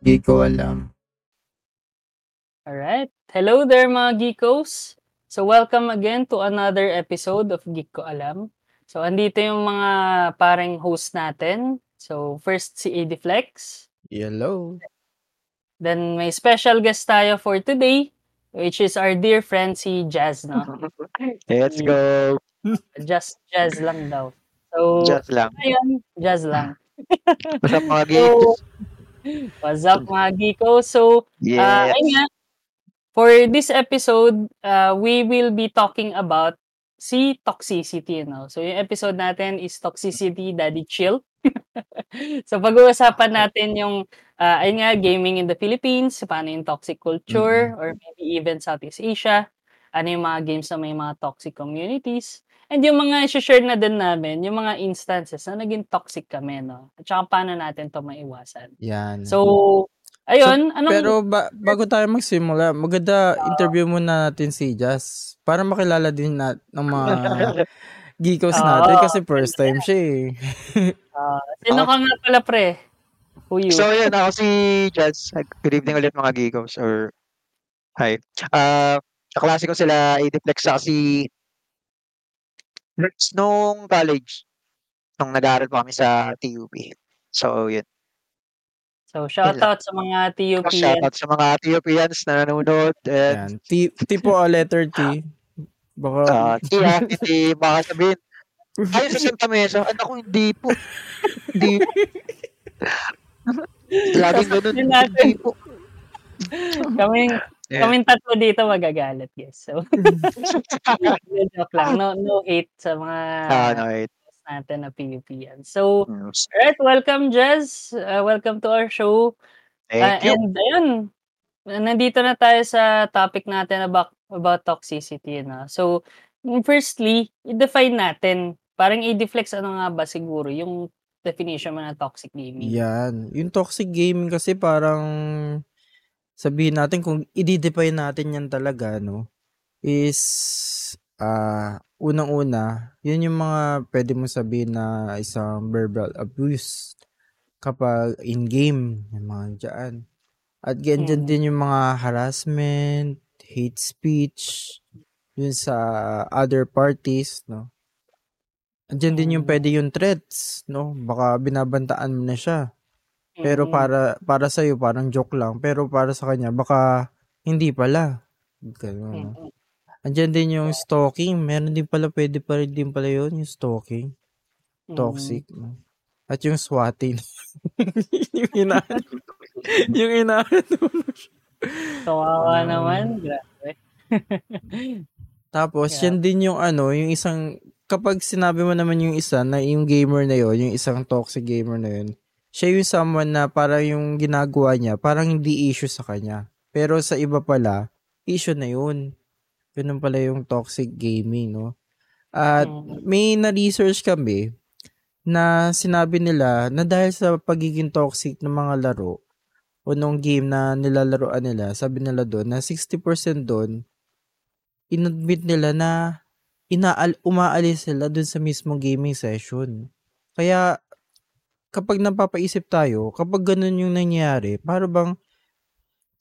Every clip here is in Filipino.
Di ko alam. Alright. Hello there mga geekos. So welcome again to another episode of Geek Ko Alam. So andito yung mga pareng host natin. So first si Adiflex. Hello. Then may special guest tayo for today which is our dear friend si Jazz, no? Let's go. Just Jazz lang daw. So, Just lang. ayun, Jazz lang. Basta mga So. What's up mga geeko? So, Ah, Yes. ayun nga. For this episode, uh, we will be talking about si toxicity, no? So, yung episode natin is Toxicity Daddy Chill. so, pag-uusapan natin yung, uh, ayun nga, gaming in the Philippines, paano yung toxic culture, or maybe even Southeast Asia, ano yung mga games na may mga toxic communities, and yung mga share na din namin, yung mga instances na naging toxic kami, no? At saka paano natin to maiwasan. Yan. So, ayun, anong... Pero ba- bago tayo magsimula, maganda interview muna natin si Jazz para makilala din na ng mga geekos natin Oo. kasi first time siya eh. Ah, sino ka nga pala, pre? Who you? So, yun, ako si Jazz. Good evening ulit mga geekos. Or, hi. Ah, kaklase ko sila, Adiflex, sa si Rex nung college. Nung nag-aaral pa kami sa TUP. So, yun. so, shoutout sa mga TUP. Shoutout sa mga TUPians na nanonood. Yan. And, T, T po a letter T. Baka uh, yeah, hindi baka sabihin, ayun sa Santa Mesa, anak ko, hindi po. Hindi. Laging ganun. Hindi po. Kaming, Yeah. kaming tatlo dito magagalit, guys. So, joke lang. No, no hate sa mga Ah, no, hosts natin na PUP yan. So, alright, welcome, Jazz. Uh, welcome to our show. Uh, Thank you. and ayun, nandito na tayo sa topic natin about, about toxicity. No? So, mm, firstly, i-define natin, parang i-deflex ano nga ba siguro yung definition mo ng toxic gaming. Yan. Yung toxic gaming kasi parang sabihin natin kung i-define natin yan talaga, no, is ah unang-una, yun yung mga pwede mo sabihin na isang verbal abuse kapag in-game, yung mga dyan. At ganyan Mm. din yung mga harassment, hate speech, yun sa other parties, no. Andiyan din yung Mm. pwede yung threats, no? Baka binabantaan mo na siya. Pero Mm. para para sa iyo parang joke lang, pero para sa kanya baka hindi pala. Ganun. no? Mm. Andiyan din yung stalking, meron din pala pwede pa rin din pala yun, yung stalking, Mm. toxic. no? At yung swatting. yung inaan. yung inaan. Kawawa Um, naman. Grabe. Tapos, Yeah. yan din yung ano, yung isang, kapag sinabi mo naman yung isa na yung gamer na yun, yung isang toxic gamer na yun, siya yung someone na parang yung ginagawa niya, parang hindi issue sa kanya. Pero sa iba pala, issue na yun. Ganun pala yung toxic gaming, no? At may na-research kami na sinabi nila na dahil sa pagiging toxic ng mga laro o nung game na nilalaroan nila, sabi nila doon na 60% doon inadmit nila na inaal umaalis sila dun sa mismong gaming session. Kaya kapag napapaisip tayo, kapag ganun yung nangyari, para bang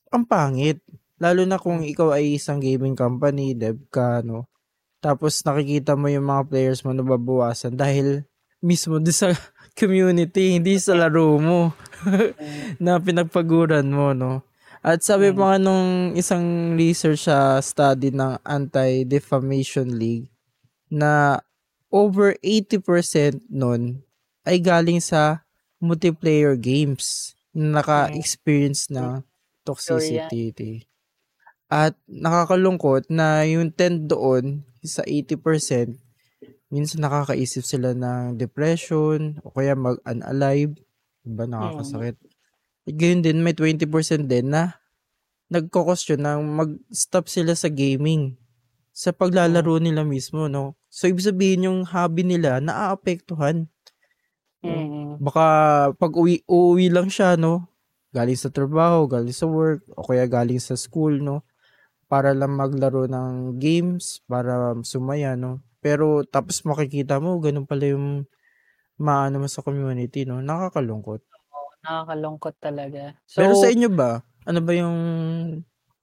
ang pangit. Lalo na kung ikaw ay isang gaming company, dev ka, no? Tapos nakikita mo yung mga players mo nababawasan dahil mismo din sa community, hindi sa laro mo na pinagpaguran mo, no? At sabi Mm. pa nga nung isang research sa study ng Anti-Defamation League na over 80% nun ay galing sa multiplayer games na naka-experience ng toxicity. At nakakalungkot na yung 10 doon sa 80%, minsan nakakaisip sila ng depression o kaya mag-unalive. Diba, nakakasakit. At gayon din, may 20% din na nagko-question na mag-stop sila sa gaming sa paglalaro nila mismo, no? So, ibig sabihin yung hobby nila naaapektuhan. Mm. Baka pag uwi, uuwi lang siya, no? Galing sa trabaho, galing sa work, o kaya galing sa school, no? Para lang maglaro ng games, para sumaya, no? Pero tapos makikita mo, ganun pala yung maano mo sa community, no? Nakakalungkot. nakakalungkot talaga. So, Pero sa inyo ba? Ano ba yung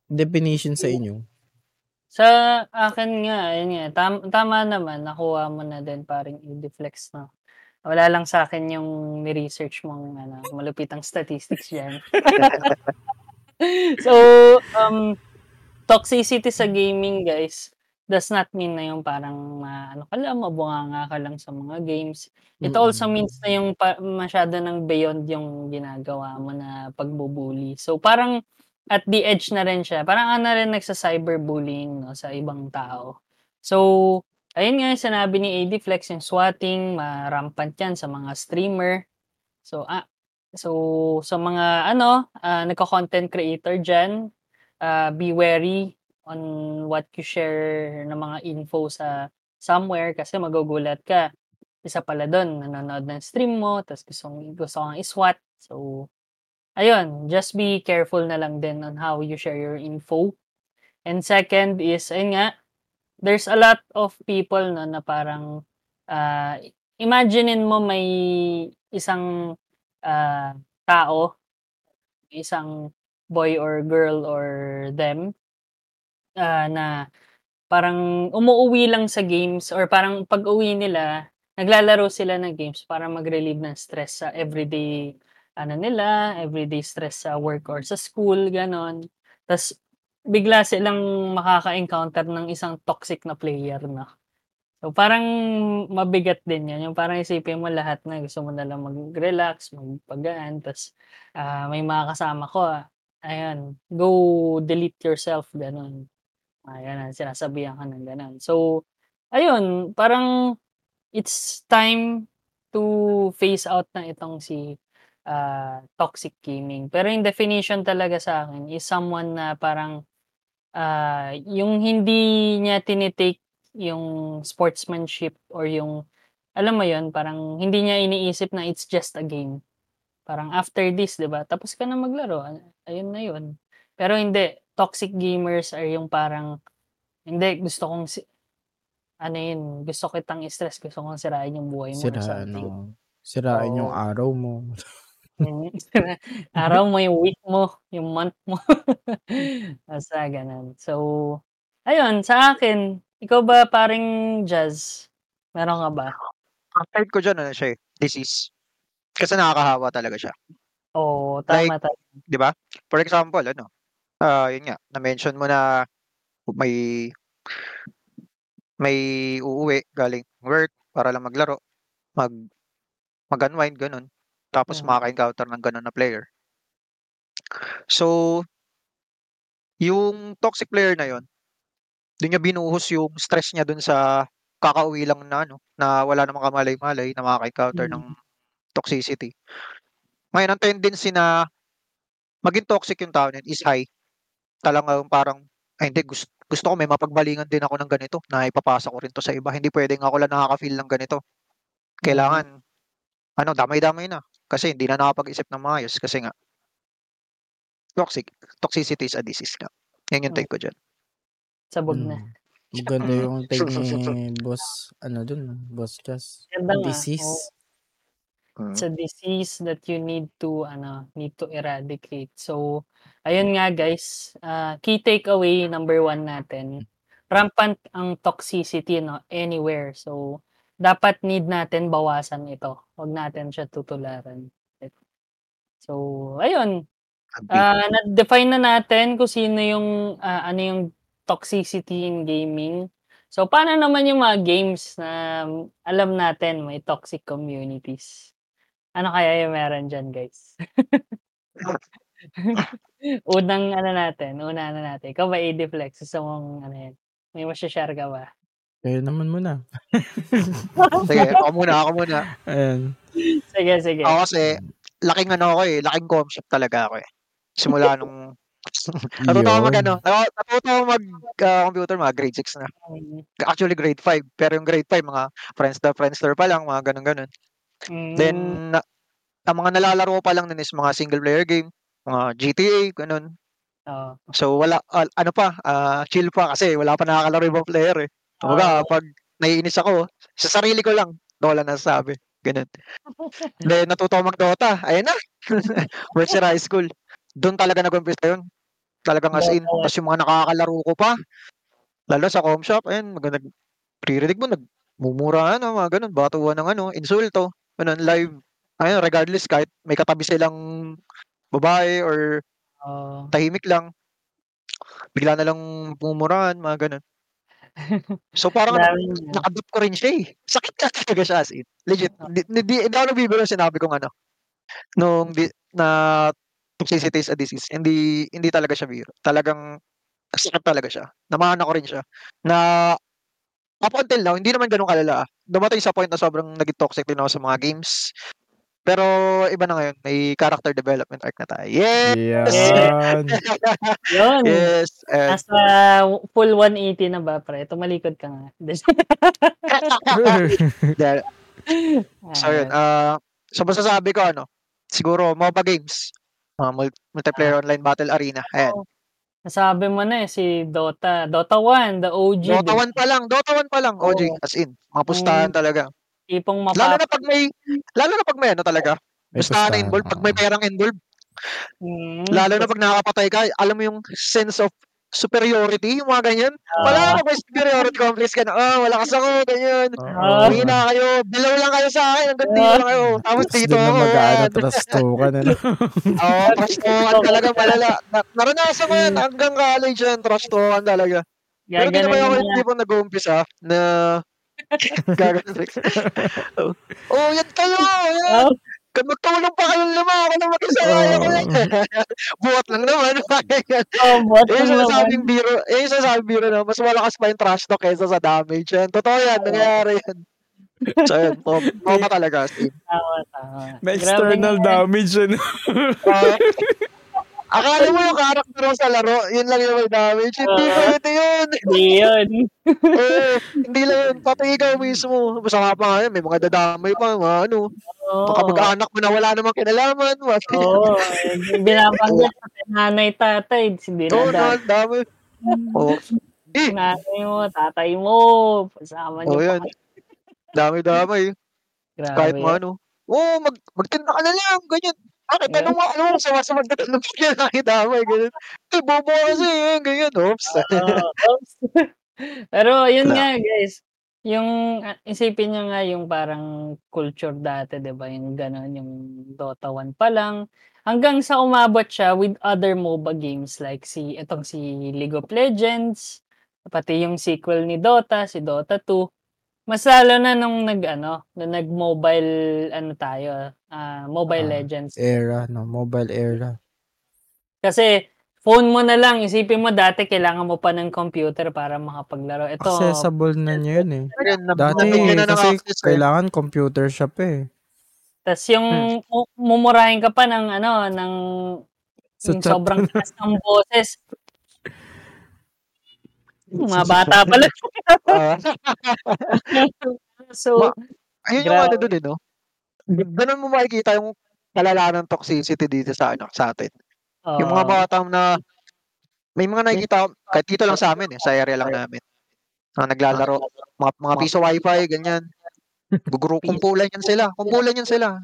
definition sa inyo? Sa akin nga, ayun nga, tam- tama naman, nakuha mo na din paring i-deflex, no? Wala lang sa akin yung ni-research mong ano, malupitang statistics dyan. so, um, toxicity sa gaming, guys, does not mean na yung parang ma, ano ka lang, mabunganga ka lang sa mga games. It Mm-mm. also means na yung pa, masyado ng beyond yung ginagawa mo na pagbubuli. So, parang at the edge na rin siya. Parang ano rin nagsa-cyberbullying no, sa ibang tao. So, ayun nga yung sinabi ni AD Flex, yung swatting, marampant yan sa mga streamer. So, ah, so sa mga ano, uh, nagko-content creator dyan, uh, be wary on what you share ng mga info sa somewhere kasi magugulat ka. Isa pala doon, nanonood ng stream mo, tapos gusto, gusto kang iswat. So, ayun, just be careful na lang din on how you share your info. And second is, ayun nga, there's a lot of people no, na parang, uh, imaginein mo may isang uh, tao, isang boy or girl or them, uh, na parang umuuwi lang sa games or parang pag-uwi nila, naglalaro sila ng games para mag-relieve ng stress sa everyday ano nila, everyday stress sa work or sa school, ganon. Tapos, bigla silang makaka-encounter ng isang toxic na player na. So, parang mabigat din yan. Yung parang isipin mo lahat na gusto mo na lang mag-relax, magpagaan, tapos uh, may mga kasama ko, ayan, go delete yourself, ganon. Ayan, sinasabihan ka ng ganon. So, ayun, parang it's time to phase out na itong si uh, toxic gaming. Pero yung definition talaga sa akin is someone na parang uh, yung hindi niya tinitake yung sportsmanship or yung alam mo yon parang hindi niya iniisip na it's just a game. Parang after this, 'di ba? Tapos ka na maglaro. Ayun na 'yun. Pero hindi toxic gamers are yung parang hindi gusto kong si, ano yun, gusto kitang i-stress, gusto kong sirain yung buhay mo. Sirain, no. Sirain oh. yung araw mo. araw mo, yung week mo, yung month mo. Basta ganun. So, ayun, sa akin, ikaw ba paring jazz? Meron ka ba? Ang type ko dyan, ano siya eh, disease. Kasi nakakahawa talaga siya. Oo, oh, tama, like, tama. Di ba? For example, ano, uh, yun nga, na-mention mo na may may uuwi galing work para lang maglaro, mag mag-unwind, ganun. Tapos Mhm. makaka-encounter ng ganun na player. So, yung toxic player na yon, dun niya binuhos yung stress niya dun sa kakauwi lang na ano, na wala namang kamalay-malay na makaka-encounter ng Mhm. toxicity. Ngayon, ang tendency na maging toxic yung tao na yun is high. Talagang parang, ay hindi, gusto, gusto ko may mapagbalingan din ako ng ganito na ipapasa ko rin to sa iba. Hindi pwedeng ako lang nakaka-feel ng ganito. Mhm. Kailangan, ano, damay-damay na. Kasi hindi na nakapag-isip ng maayos kasi nga toxic. Toxicity is a disease nga. Yan yung Hmm. take ko dyan. Sabog na. Mm. Maganda yung take ni boss, ano dun, boss Jazz. Ganda. Disease. Oo. Mm. It's a disease that you need to ano, need to eradicate. So, ayun nga guys, uh, key takeaway number one natin, rampant ang toxicity no anywhere. So, dapat need natin bawasan ito. Huwag natin siya tutularan. So, ayun. Uh, na-define na natin kung sino yung uh, ano yung toxicity in gaming. So, paano naman yung mga games na alam natin may toxic communities? Ano kaya yung meron dyan, guys? Unang ano natin, una na natin. Ikaw ba, AD Flex? Gusto mong ano yan? May masya-share ka ba? Kaya naman muna. Sige, ako muna, ako muna. Ayan. Sige, sige. Ako kasi, laking ano ako eh, laking concept talaga ako eh. Simula nung natuto ako mag ano, natu- natuto ako mag uh, computer mga grade 6 na. Actually grade 5, pero yung grade 5 mga Friendster, Friendster pa lang, mga ganun ganun. mm, Then na, ang mga nalalaro ko pa lang nun is mga single player game, mga GTA, ganun. oh, So wala ah, ano pa, ah, chill pa kasi wala pa nakakalaro ibang player eh. Kumbaga, Oo. pag naiinis ako, sa sarili ko lang, ko lang nasasabi. ganun. Then, natuto ako mag-Dota. Ayan na. Year high school. Doon talaga nag-umpisa yun. Talagang as in. Tapos yung mga nakakalaro ko pa. Lalo sa com shop, ayun, mag nag pre-redig mo, nagmumura, ano, mga ganun, batuan ng ano, insulto. Ganun, live. Ayun, regardless, kahit may katabi silang babae or Oo. tahimik lang. Bigla na lang mumurahan, mga ganun. So parang niya. nakadip ko rin siya eh. Sakit ka talaga siya as in. Legit. Di, di, di, hindi ako nabibiro sinabi kong ano. Nung di, na toxicity is a disease. Hindi hindi talaga siya biro. Talagang sakit talaga siya. Namahan ako rin siya. Na up until now, hindi naman ganun kalala. ah. Dumating sa point na sobrang naging toxic din ako sa mga games. Pero iba na ngayon. May character development arc na tayo. Yes! Yan. Yun. Yes! And, Nasa full 180 na ba, pre? Tumalikod ka nga. So yun, ah so masasabi ko ano, siguro MOBA games, ah, mul- multiplayer online battle arena. Ayan. Nasabi mo na eh, si Dota. Dota 1, the OG. Dota 1 pa lang, Dota 1 pa lang, OG, Oo. as in, mga pustahan talaga. Tipong Lalo mapap... na pag may, lalo na pag may ano talaga, May pustahan na involved, pag may perang involved, Mm, lalo na pag nakakapatay ka, alam mo yung sense of superiority, yung mga ganyan. Wala ah, na may superiority complex ka na, ah, malakas ako, ganyan. Ah. Hindi na kayo, bilaw lang kayo sa akin, hanggang dito lang kayo. Tapos Tapos dito doon na ako, mag-ano, ayan. trastukan. Oo, trash talkan talaga malala. Na, naranasan ko yan hanggang college yan, trash talkan talaga. Pero di naman ako yung tipong nag-uumpisa na gagawin oh, oh, yan kayo! Yan. Oh, Kung magtulong pa kayong lima, ako na mag-isa kaya ko yan. Buhat lang naman. Oh, bot Eh, lang naman. sinasabing biro, eh, yung sinasabing biro na, mas malakas pa yung trash talk kaysa sa damage. Yan. Totoo yan, nangyayari yan. So, yun, mama talaga. Steve. Tama, tama. May Grabe external nga. damage. Ano? Akala mo yung character mo sa laro, yun lang yung may damage. Hindi Oo. pwede yun. Hindi yun. Oo, hindi lang yun. Pati ikaw mismo. Masama pa nga yun. May mga dadamay pa. Mga ano. Oo. Baka mag-anak mo na wala namang kinalaman. Mga Oo. eh, Binabanggit sa nanay tatay. Oo, na, dami. Oo. Eh, Nanay mo, tatay mo. Kasama niyo Oo, pa yan. kayo. Dami-dami. Kahit mo ano. Oo, mag, magtinda ka na lang. Ganyan. Bakit Yeah. ano mo, ano mo, sa magtatanong ka na nakidamay, ganyan. Eh, bobo kasi, yan, ganyan, oops. Oo, oops. Pero yun nga guys, yung ah, isipin nyo nga yung parang culture dati, 'di ba? Yung gano'n, yung Dota 1 pa lang hanggang sa umabot siya with other MOBA games like si etong si League of Legends, pati yung sequel ni Dota, si Dota 2. Mas lalo na nung nag-ano, nung nag-mobile ano tayo, ah, Mobile Ah, Legends. Era, no? Mobile era. Kasi phone mo na lang, isipin mo dati kailangan mo pa ng computer para makapaglaro. Ito, Accessible na niya yun eh. Dati na ng kasi access, eh. kailangan computer shop eh. tas yung mu- mumurahin ka pa ng ano, ng Sa yung chat. sobrang taas ng boses. Mga bata pala. Ah, so, Ma- ayun yung Grabe. ano dun eh, no? Ganun mo makikita yung kalala ng toxicity dito sa ano sa atin. Yung mga oo. bata na may mga nakikita kahit dito lang sa amin eh, sa area lang namin. Na naglalaro, mga, mga piso wifi, ganyan. Guguro, kumpulan yan sila. Kumpulan yan sila.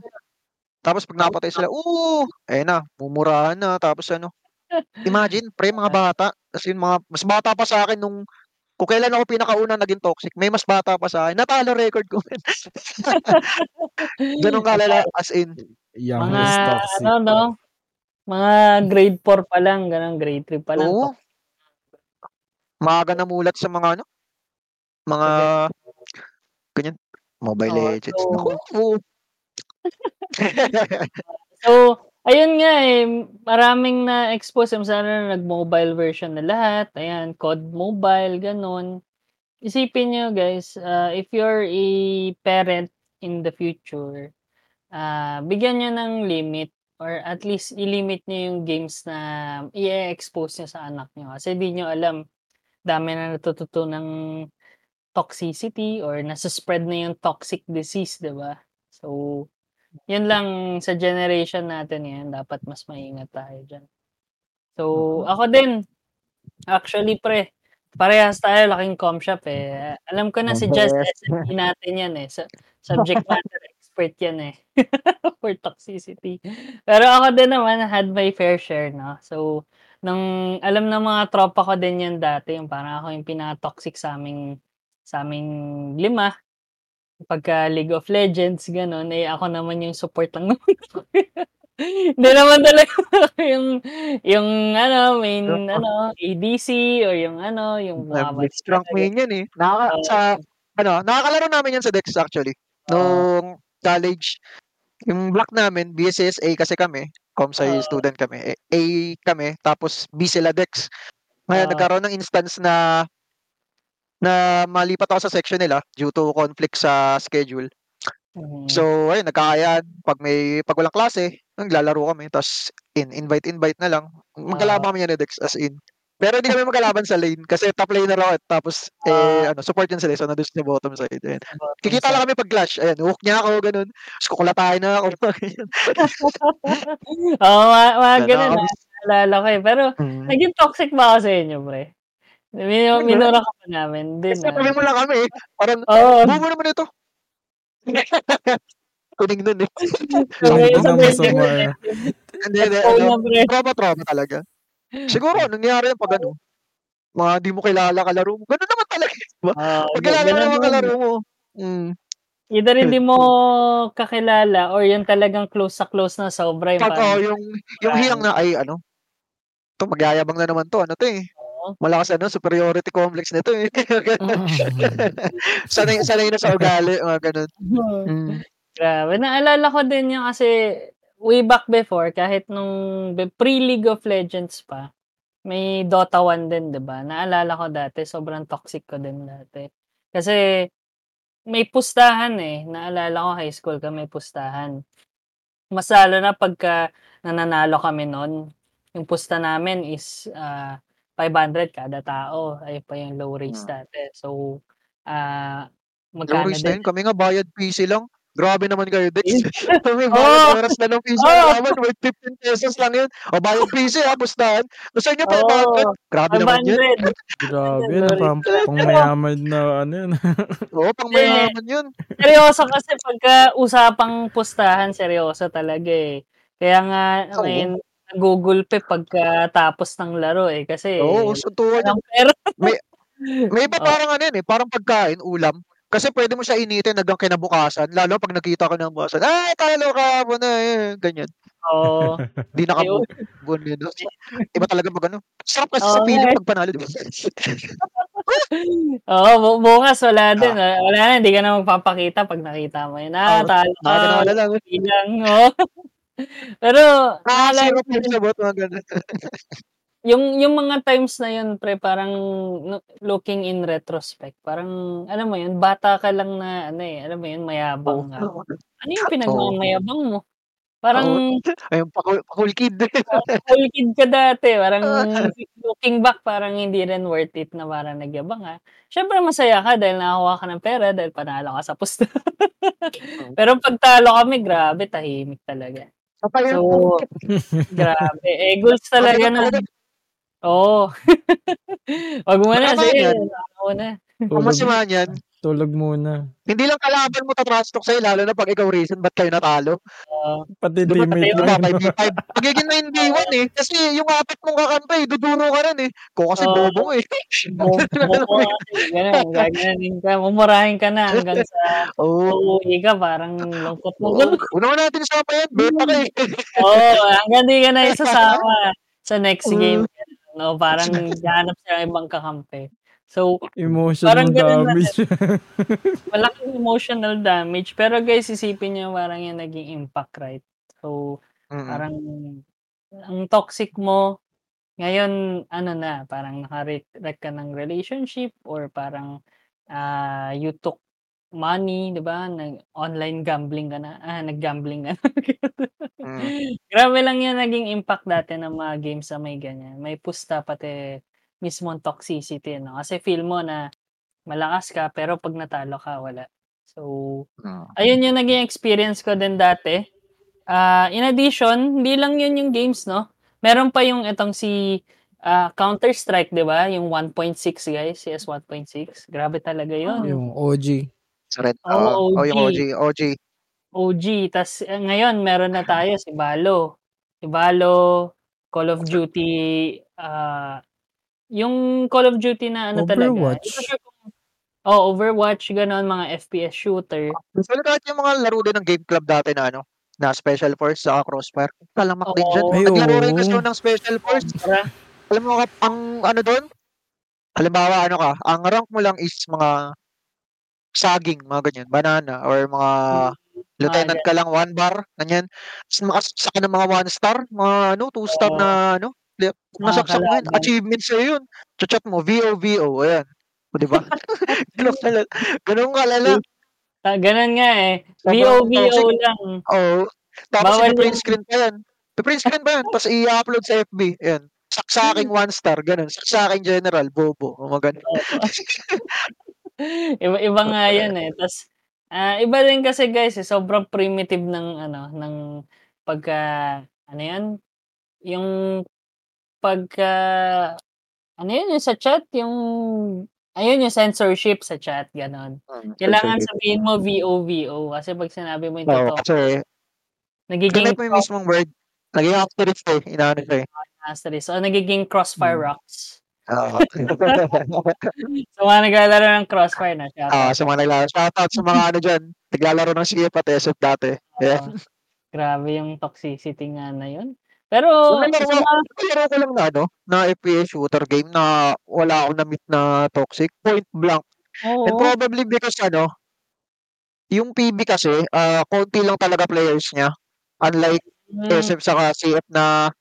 Tapos pag napatay sila, oo, eh na, mumurahan na. Tapos ano, imagine, pre, mga bata. As in, mga, mas bata pa sa akin nung, kung kailan ako pinakauna naging toxic, may mas bata pa sa akin. Natalo record ko. Ganun kalala, as in. Young mga is toxic. ano no, mga grade 4 pa lang, ganun, grade 3 pa lang. Oo. Maaga na mulat sa mga ano, mga, ganyan, Mobile Oo, Legends. so- Naku. So, ayun nga eh, maraming na-expose yung sana na nag-mobile version na lahat. Ayan, COD Mobile, ganun. Isipin nyo guys, uh, if you're a parent in the future, uh, bigyan nyo ng limit or at least i-limit nyo yung games na i-expose nyo sa anak nyo. Kasi di nyo alam, dami na natututo ng toxicity or nasa-spread na yung toxic disease, di ba? So, yun lang sa generation natin yan, dapat mas maingat tayo dyan. So, ako din, actually pre, parehas tayo laking com shop eh. Alam ko na si Just. SME natin yan eh. Sa subject matter expert expert yan eh. for toxicity. Pero ako din naman had my fair share, no? So, nung alam ng mga tropa ko din yan dati, yung parang ako yung pinaka-toxic sa aming sa aming lima. Pagka League of Legends, gano'n, eh ako naman yung support lang naman. Hindi naman talaga yung yung ano, main ano, ADC or yung ano, yung Blitzcrank talaga. main yan eh. Nakaka Oo. sa ano, nakakalaro namin yan sa Dex actually. Nung college, yung block namin, BSSA kasi kami, comsci Oo. student kami. A kami, tapos B sila Dex. Ngayon, Oo. nagkaroon ng instance na na malipat ako sa section nila due to conflict sa schedule. Mhm. So, ayun, nagkakayaan. Pag may, pag walang klase, naglalaro kami. Tapos, in, invite, invite na lang. Magkalaban Oo. kami yan ni Dex, as in. Pero hindi kami magkalaban sa lane kasi top laner ako. eh. Tapos, eh, Ah. ano, support yan sila. So, nandun sa bottom side. Ayan. Bottom Kikita side. lang kami pag clash. Ayan, hook niya ako, ganun. Tapos, kukulatahin na ako. Oo, mga, mga Ganun na. Naalala ko eh. Pero, Mm. naging toxic ba ako sa inyo, pre? Min- Wala. minura ka pa namin. Din Kasi tabi mo lang kami. Parang, Oo. bumo naman ito. Kuning nun eh. Hindi na. Hindi, hindi. Oo Ano, na, pre. trauma-trauma talaga. Siguro, nangyari yan pag ano, mga di mo kilala kalaro mo. Ganun naman talaga. Diba? Oo, Pag kilala mo naman yun. kalaro mo. Mm. Either hindi mo kakilala or yung talagang close sa close na sobra yung Pag oh, parang yung, yung hiyang na ay ano, to magyayabang na naman to. Ano to eh. Oo. Malakas ano, superiority complex nito eh. sanay, sanay na sa ugali. Mga ganun. Mm. Grabe. Naalala ko din yung kasi way back before, kahit nung pre-League of Legends pa, may Dota 1 din, di ba? Naalala ko dati, sobrang toxic ko din dati. Kasi may pustahan eh. Naalala ko high school ka, may pustahan. Mas lalo na pagka nananalo kami noon, yung pusta namin is ah, 500 kada tao. Ay pa yung low race dati. So, ah Low magkano race na din? yun. Kami nga bayad PC lang. Grabe naman kayo, Dex. Kami Oo. bayad oras na ng PC Oo. oh. naman. Worth 15 pesos lang yun. O bayad PC ha, pustahan. Gusto nyo 500? Oo. Grabe naman yun. 500. Grabe, Sorry. na pang, pang mayaman na ano yun. Oo, pang mayaman yun. Seryoso kasi pagka usapang pustahan, seryoso talaga eh. Kaya nga Oo. may nagugulpe pagka tapos ng laro eh. Kasi Oo, yun. walang pera. May iba Oo. parang ano yun eh, parang pagkain, ulam. Kasi pwede mo siya initin hanggang kinabukasan. Lalo pag nakita ka ng bukasan, ay, talo ka mo na, eh, ganyan. Oo. Di Ayun. nakabun yun. Iba talaga pag ano. Sarap kasi Oo sa feeling pag panalo, di ba? Oo, bu- bukas wala din. Wala wala na, hindi ka na magpapakita pag nakita mo yun. Ah, talo ka. Nakakilala lang. Bilang, oo. Pero, naalala Nakakasira ko po din, sa bot, mga ganun. yung, yung mga times na yun, pre, parang no- looking in retrospect, parang, alam mo yun, bata ka lang na, ano eh, alam mo yun, mayabang ka. Ano yung pinagmamayabang mo? Parang, Ayun, pakul, pakul kid. cool kid ka dati. Parang, looking back, parang hindi rin worth it na parang nagyabang ka. Siyempre, masaya ka dahil nakakuha ka ng pera dahil panalo ka sa pusta. Pero pag talo kami, grabe, tahimik talaga. Kapag So, grabe. Eh, goals talaga na. Oo. Wag mo na. Sige, ako na. Kung masimahan yan, Tulog muna. hindi lang kalaban mo tatrash talk sa'yo, lalo na pag ikaw reason, ba't kayo natalo? Oo. Pati Diba, teammate diba, mo. 5v5. Magiging 9v1 eh. Kasi yung apat mong kakampi, duduro ka rin eh. Ko kasi Oo. bobo eh. Kasi. Ganun. Gaganin ka. Mumurahin ka na hanggang sa Oo. uuwi ka. Parang lungkot mo. Oo. Una natin sa pa yan. Beta ka eh. Oo, hanggang di ka na isasama sa next Mm. game. No, parang hanap siya ng ibang kakampi. So, Emotional Parang ganun na damage. malaking emotional damage. Pero guys, isipin niyo parang yung naging impact, right? So, Mm. parang ang toxic mo, ngayon, ano na, parang nakarek ka ng relationship or parang ah you took money, di ba? Nag online gambling ka na. Ah, nag-gambling ka na. Mm. Grabe lang yung naging impact dati ng mga games na may ganyan. May pusta pati mismong toxicity, no? Kasi feel mo na malakas ka, pero pag natalo ka, wala. So, ayun yung naging experience ko din dati. Ah, in addition, hindi lang yun yung games, no? Meron pa yung itong si ah, Counter-Strike, di ba? Yung 1.6, guys. CS 1.6. Grabe talaga yun. yung OG. Sa red. Oo, Oo. Oh, yung OG. OG. OG. OG. Tas eh, ngayon meron na tayo si Balo. Si Balo, Call of Duty, ah, yung Call of Duty na ano talaga, Overwatch. sure kung oh, Overwatch, gano'n, mga FPS shooter. Pero kahit yung mga laro din ng Game Club dati na ano, na Special Force sa Crossfire, talamak din dyan. Ay, Naglaro rin kasi ng Special Force. Tara. Alam mo, kap- ang ano doon, halimbawa ano ka, ang rank mo lang is mga saging, mga ganyan, banana, or mga lieutenant ka lang, one bar, ganyan. Tapos makasaksa ka ng mga one star, mga ano, two star Oo. na ano, li- nasaksak mo yun, kalaban. achievements sa'yo yun. Chat mo, VO, VO, ayan. O, di ba? Ganun kalala. Ganun kalala. Ah, gano'n nga eh. VO-VO lang. Oo. Tapos Bawal i-print yung- screen pa yan. I-print screen pa yan. Tapos i-upload sa FB. Ayan. Saksaking one star. Ganun. Saksaking general. Bobo. O ganun. Iba iba nga 'yan eh. Tas ah, iba din kasi guys, eh, sobrang primitive ng ano, ng pagka ano 'yan, yung pagka ano 'yun, yung sa chat, yung ayun yung censorship sa chat, gano'n. Kailangan sabihin mo VO-VO kasi 'pag sinabi mo yung Oo, totoo, kasi nagiging mo yung mismong word. Naging asterisk eh. Inaano siya eh. asterisk. So, nagiging crossfire Hmm. rocks. Oo. So, mga naglalaro ng crossfire na siya. Ah, sa mga naglalaro. Shoutout sa mga ano dyan. Naglalaro ng CF at SF dati. Ayan. Grabe yung toxicity nga na yun. Pero, Naglalaro sa mga, Naglalaro ko lang na ano, na FPS shooter game na wala akong na-meet na toxic. Point blank. oo, And probably because ano, yung PB kasi, ah konti lang talaga players niya. Unlike mm, SF saka CF na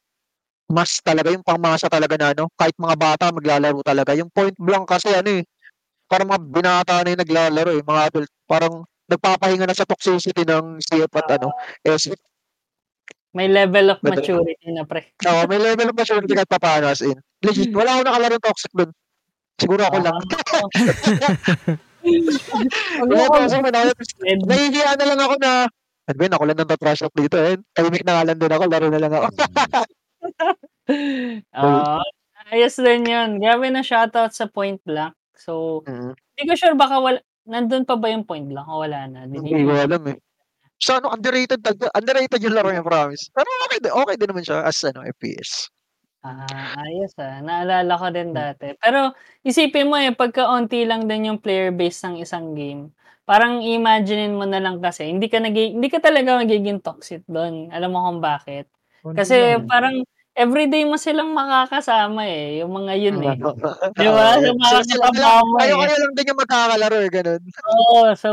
mas talaga yung pangmasa talaga na ano, kahit mga bata maglalaro talaga. Yung point blank kasi ano eh, parang mga binata na yung naglalaro eh, mga adult. Parang nagpapahinga na sa toxicity ng CF at ano, SF. May level of But- maturity na pre. Oo, may level of maturity kahit papaano as in. Legit, wala akong nakalaro toxic dun. Siguro ako lang. Wala Ano toxic man ako. Nahihiya na lang ako na, ano ba yun, ako lang nang trash talk dito eh. Tahimik na nga lang din ako, laro na lang ako. Ah, ayos din yun. Grabe na shoutout sa point blank. So, Mm. hindi ko sure baka wala, nandun pa ba yung point blank o wala na? Hindi ko alam eh. So ano, underrated, underrated yung laro niya, promise. Pero okay, din- okay din naman siya as ano, FPS. Ah, ayos ah. Naalala ko din dati. Pero isipin mo eh, pagka-onti lang din yung player base ng isang game, parang imaginein mo na lang kasi, hindi ka, nag- hindi ka talaga magiging toxic doon. Alam mo kung bakit? Kasi parang everyday mo silang makakasama eh, yung mga yun eh. Di ba? Yan. mga So, mo kayo eh. kayo lang din yung magkakalaro eh, ganun. Oo, so,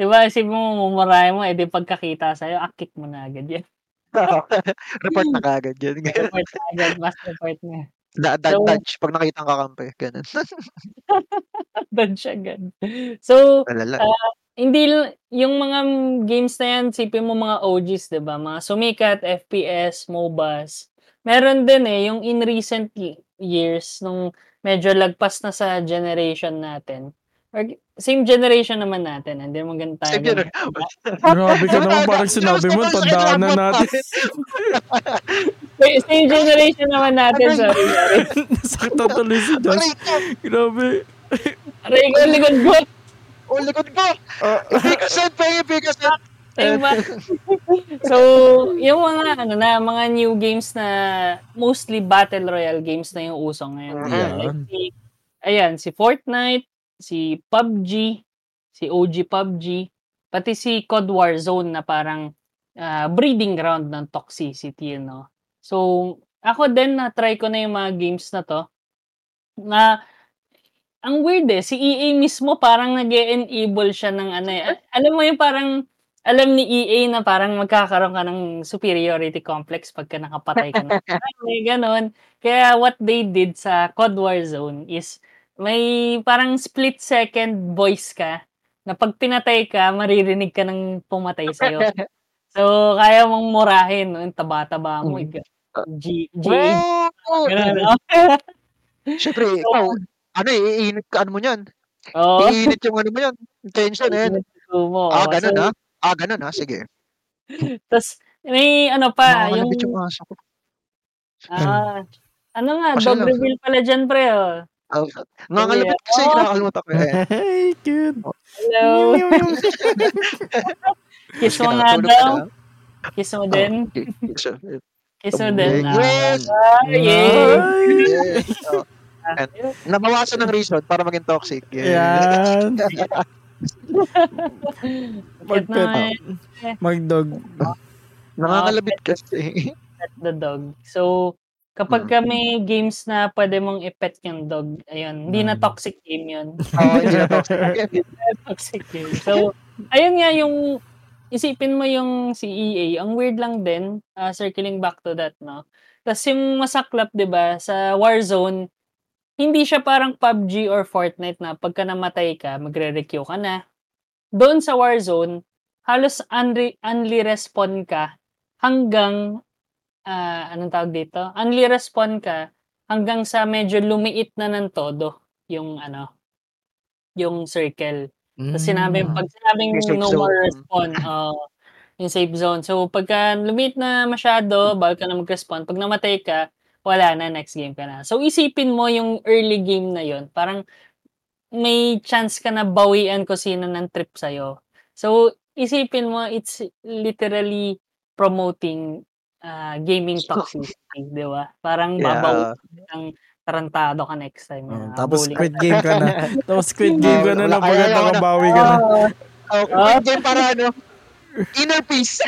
di ba, isipin mo, mumurahin mo, eh, di pagkakita sa'yo, akit mo na agad yan. Report na kagad yun. Report na agad, mas report na. Da, da, So- dodge pag nakita ang kakampi. Ganun. Siya agad. So, Alala. hindi, yung mga games na yan, sipin mo mga OGs, di ba? Mga sumikat, FPS, MOBAs. Meron din eh, yung in recent years, nung medyo lagpas na sa generation natin. Same generation naman natin, hindi mo ganun tayo. Same yun. Grabe ka naman, parang sinabi mo, tandaan na natin. Same- generation naman natin, sorry, sorry. Nasaktan tuloy si Josh. Grabe. Aray ko, likod ko. Oh, likod ko! Ipikasan pa yung ipikasan! Diba? so, yung mga ano na mga new games na mostly battle royale games na yung uso ngayon. Yan. Like si, ayan, si Fortnite, si PUBG, si OG PUBG, pati si COD Warzone na parang ah, breeding ground ng toxicity, you know. So, ako din na try ko na yung mga games na to na ang weird eh, si EA mismo parang nag enable siya ng ano eh. Al- Alam mo yung parang alam ni EA na parang magkakaroon ka ng superiority complex pagka nakapatay ka ng may ganon. Kaya what they did sa COD Warzone is may parang split second voice ka na pag pinatay ka, maririnig ka ng pumatay sa'yo. So, kaya mong murahin, no? yung taba-taba mo. Mm. G. Wow! Ganun, no? Siyempre, ikaw, ano eh, iinit ka, ano mo yan? Oo. Iinit yung ano mo yan. Tension eh. mo. Ah, ganun So, ha? Ah, ganun ha? Sige. Tapos, may ano pa, yung, yung aso ko. ah, ano nga, Kasi dog lang. reveal pala dyan, pre, oh. Oh, Nangangalabit kasi, Oh. nakakalimutan ko eh. Hey, cute. Hello. Kiss mo nga ka daw. na. Kiss mo Oh, din. Kiss mo din. Yes! Yeah. yes. Oh, nabawasan ng reason para maging toxic. Yes. Yan. Magpet. Magdog. Nakakalabit kasi. pet the dog. So, kapag ka may games na pwede mong i-pet yung dog, ayun, hindi na Mm. toxic game yun. Oo, hindi na toxic. toxic game. So, ayun nga yung isipin mo yung si EA, ang weird lang din, ah, circling back to that, no? Tapos yung masaklap, di ba, sa Warzone, hindi siya parang PUBG or Fortnite na pagka namatay ka, magre-requeue ka na. Doon sa Warzone, halos unre- only respawn ka hanggang, ah, anong tawag dito? Only respawn ka hanggang sa medyo lumiit na ng todo yung ano, yung circle. Tapos sinabi, Mm. pag sinabing no zone. more respawn, oh, yung safe zone. So, pagka lumit na masyado, bawal ka na mag-respawn. Pag namatay ka, wala na, next game ka na. So, isipin mo yung early game na yon Parang may chance ka na bawian ko sino ng trip sa'yo. So, isipin mo, it's literally promoting ah, gaming toxicity, di ba? Parang Yeah. ng tarantado ka next time. Na tapos squid game ka na. tapos squid game ka na na. nakabawi ka na. Oh, oh. game para ano? Inner peace.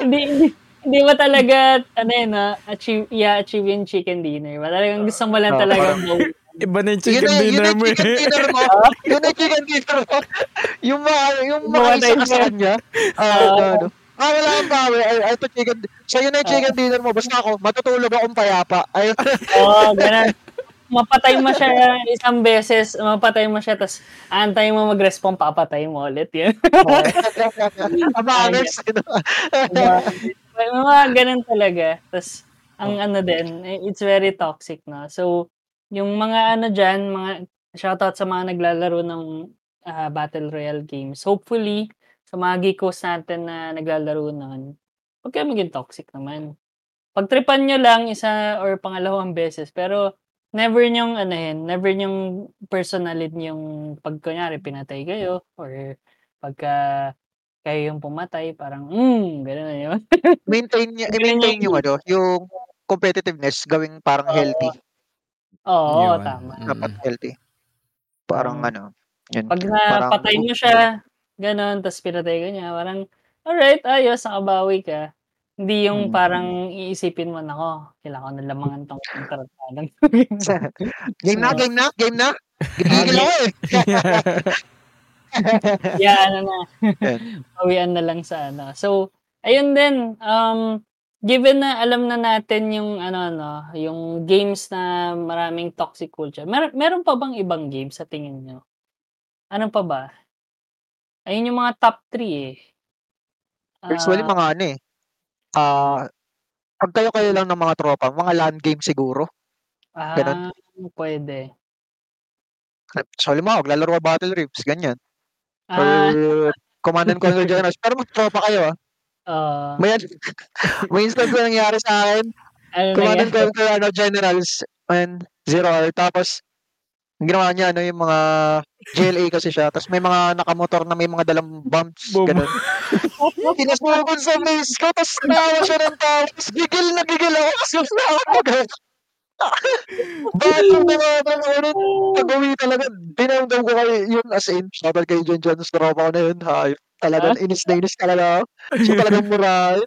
hindi, hindi, hindi mo talaga, ano yun, ah, achieve, i-achieve yung chicken dinner. Ba? Talagang gusto mo lang talaga. Iba na yung yun chicken yun dinner na yung mo chicken eh. dinner mo. yun yung chicken dinner mo. Yung mga, yung mga isa ka sa kanya. Ah, Ah. Ah, wala kang bawi. Ay, ay, ito chicken. Yun na yung chicken dinner mo. Basta ako, matutulog akong payapa. Ayun. Oo, oh, ganun. Mapatay mo siya isang beses, mapatay mo siya, tapos antayin mo mag-respawn, papatay mo ulit yun. Abaners. ano. May mga ganun talaga. Tapos, ang ano din, it's very toxic, no? So, yung mga ano dyan, mga shoutout sa mga naglalaro ng ah, Battle Royale games. Hopefully, sa mga geekos natin na naglalaro nun, huwag kayo maging toxic naman. Pagtripan nyo lang isa or pangalawang beses, pero never nyong ano yun, never nyong personalin yung pag kunyari pinatay kayo or pagka kayo yung pumatay, parang, mm, gano'n na yun. maintain Ganun maintain yung- yung ano, yung competitiveness, gawing parang Oo. healthy. Oo, Yun. tama. Mm. Dapat healthy. Parang Oo. ano, yun. Pag Parang- napatay mo siya, gano'n, tapos pinatay ka niya, parang, alright, ayos, nakabawi ka. Hindi yung Mm. parang iisipin mo, nako, kailangan ko na lamangan tong kontratadang. game na, game na, game na. Ginigil ako eh. yeah, ano na. Yan. Bawian na lang sa ano. So, ayun din, um, given na alam na natin yung ano ano, yung games na maraming toxic culture. Mer meron pa bang ibang games sa tingin nyo? Ano pa ba? Ayun yung mga top 3 eh. Usually Ah, mga ano eh. Ah, pag kayo kayo lang ng mga tropa, mga LAN game siguro. ganun. ah, pwede. So, halimbawa, maglalaro ka Battle Rips, ganyan. Or Ah, Command and Conquer Generals. Pero magtropa kayo ah. uh, May, may instance na nangyari sa akin. ano Command and? Conquer ano, Generals and Zero Hour. Tapos, ang ginawa niya, ano, yung mga GLA kasi siya. Tapos may mga nakamotor na may mga dalang bumps. Boom. Ganun. Pinasugod sa face ko. Tapos nawa siya ng tao. Tapos gigil na gigil ako. Kasi gusto ako mag Bakit yung mga ano, pag-uwi talaga, dinamdam ko kayo yun as in. Shoutout kay John John, tropa ko na yun. Ha, talagang inis na inis talaga. So talagang mura.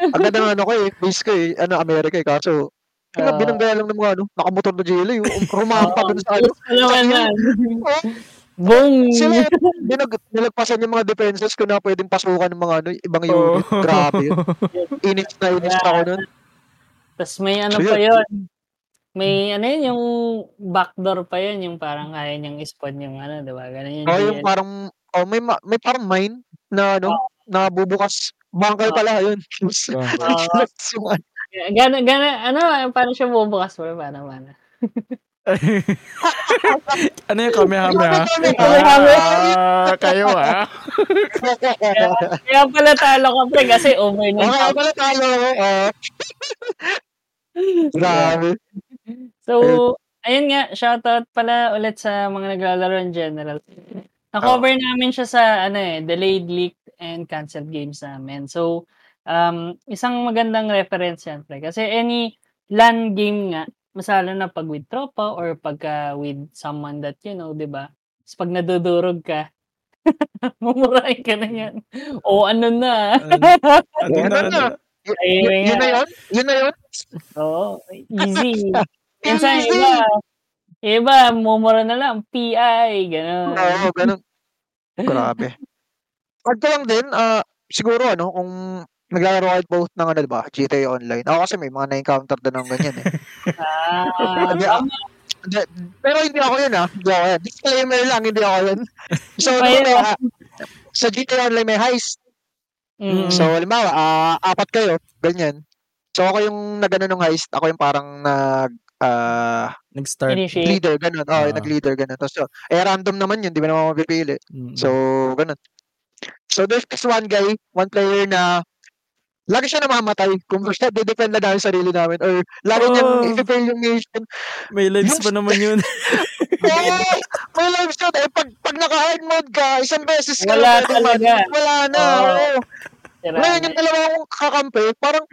Ang ganda ng ano ko eh, base ko eh, ano, Amerika eh. Kaso, Ah. uh, binanggaya lang ng mga ano, nakamotor na GLA. Rumampa dun sa ano. Oh, Boom! Sila, binag, nilagpasan yung mga defenses ko na pwedeng pasukan ng mga ano, ibang unit. Oh. Grabe yun. Inis na inis ako nun. Tapos may ano So, pa yun. yun. May ano yun, yung backdoor pa yun, yung parang kaya niyang spawn yung ano, di ba? Ganun yung Oh, yung parang, oh, may, ma- may parang mine na ano, na bubukas. Bunker pala yun. Oo. yung ano, Gana, gana, ano, paano siya bubukas mo? Paano, paano? ano yung kamehameha? Kamehameha. Ah, kayo ah. Kaya pala talo ka, pre, kasi over na Okay, pala tayo. ah. Grabe. So, ayun nga, shoutout pala ulit sa mga naglalaro in general. Na-cover namin siya sa ano eh, delayed, leaked, and canceled games namin. So, um, isang magandang reference yan, pre. Kasi any LAN game nga, masalo na pag with tropa or pagka with someone that you know, di ba? Tapos pag nadudurog ka, mumurahin ka na yan. O ano na. Ano na, na. ano? Ayun y- yun na nga. yun? Yun na yun? Oo, easy. Minsan Easy. iba, iba, mumura na lang, PI, gano'n. Oo, ganun. Grabe. Pag ko lang din, ah, siguro ano, kung naglalaro kayo both ng ano, diba, GTA Online. Ako kasi may mga na-encounter din ng ganyan eh. Ah, Hindi, ah, hindi, pero hindi ako yun ah. Hindi ako yun. Disclaimer lang, hindi ako yun. So, ano, ah, sa GTA Online may heist. mm, So, halimbawa, ah, apat kayo, ganyan. So, ako yung nagano ng heist. Ako yung parang nag, ah, Nag-start. initiate. leader, ganun. Oh, Ah. nag-leader, ganun. Tapos, so, eh, random naman yun. Di ba naman mapipili? Mm. So, ganun. So, there's this one guy, one player na lagi siya namamatay kung siya didepend na namin sarili namin or lagi niyang Oh. i-fail yung mission. May lives pa naman yun. Oo! may live shot eh. Pag, pag naka-hard mode ka, isang beses ka Wala lang talaga. Wala na. Sira Ngayon, yung dalawa kong kakampi, parang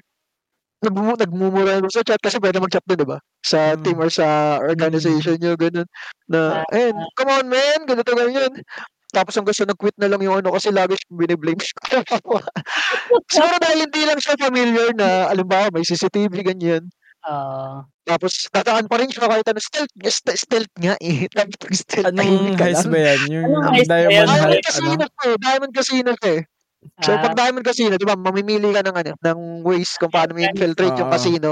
nagmumu nagmumura sa chat kasi pwede mag-chat doon, di ba? Sa Mm. team or sa organization nyo, ganun. Na, Ah, eh, come on, man, ganito, ganyan. Tapos hanggang sa nag-quit na lang yung ano kasi lagi siyang biniblame. Siguro dahil hindi lang siya familiar na, alimbawa, may CCTV, ganyan. Oo. Tapos, tataan pa rin siya kahit ano, stealth, st- stealth nga eh. Tapos, stealth Anong ka heist ba yan? Yung Anong heist ba yan? diamond Diamond heist, Casino ano? siya eh. Diamond Casino siya eh. So, Ah, pag Diamond Casino, di ba, mamimili ka ng, ano, ng ways kung paano mo infiltrate yung Oo. casino.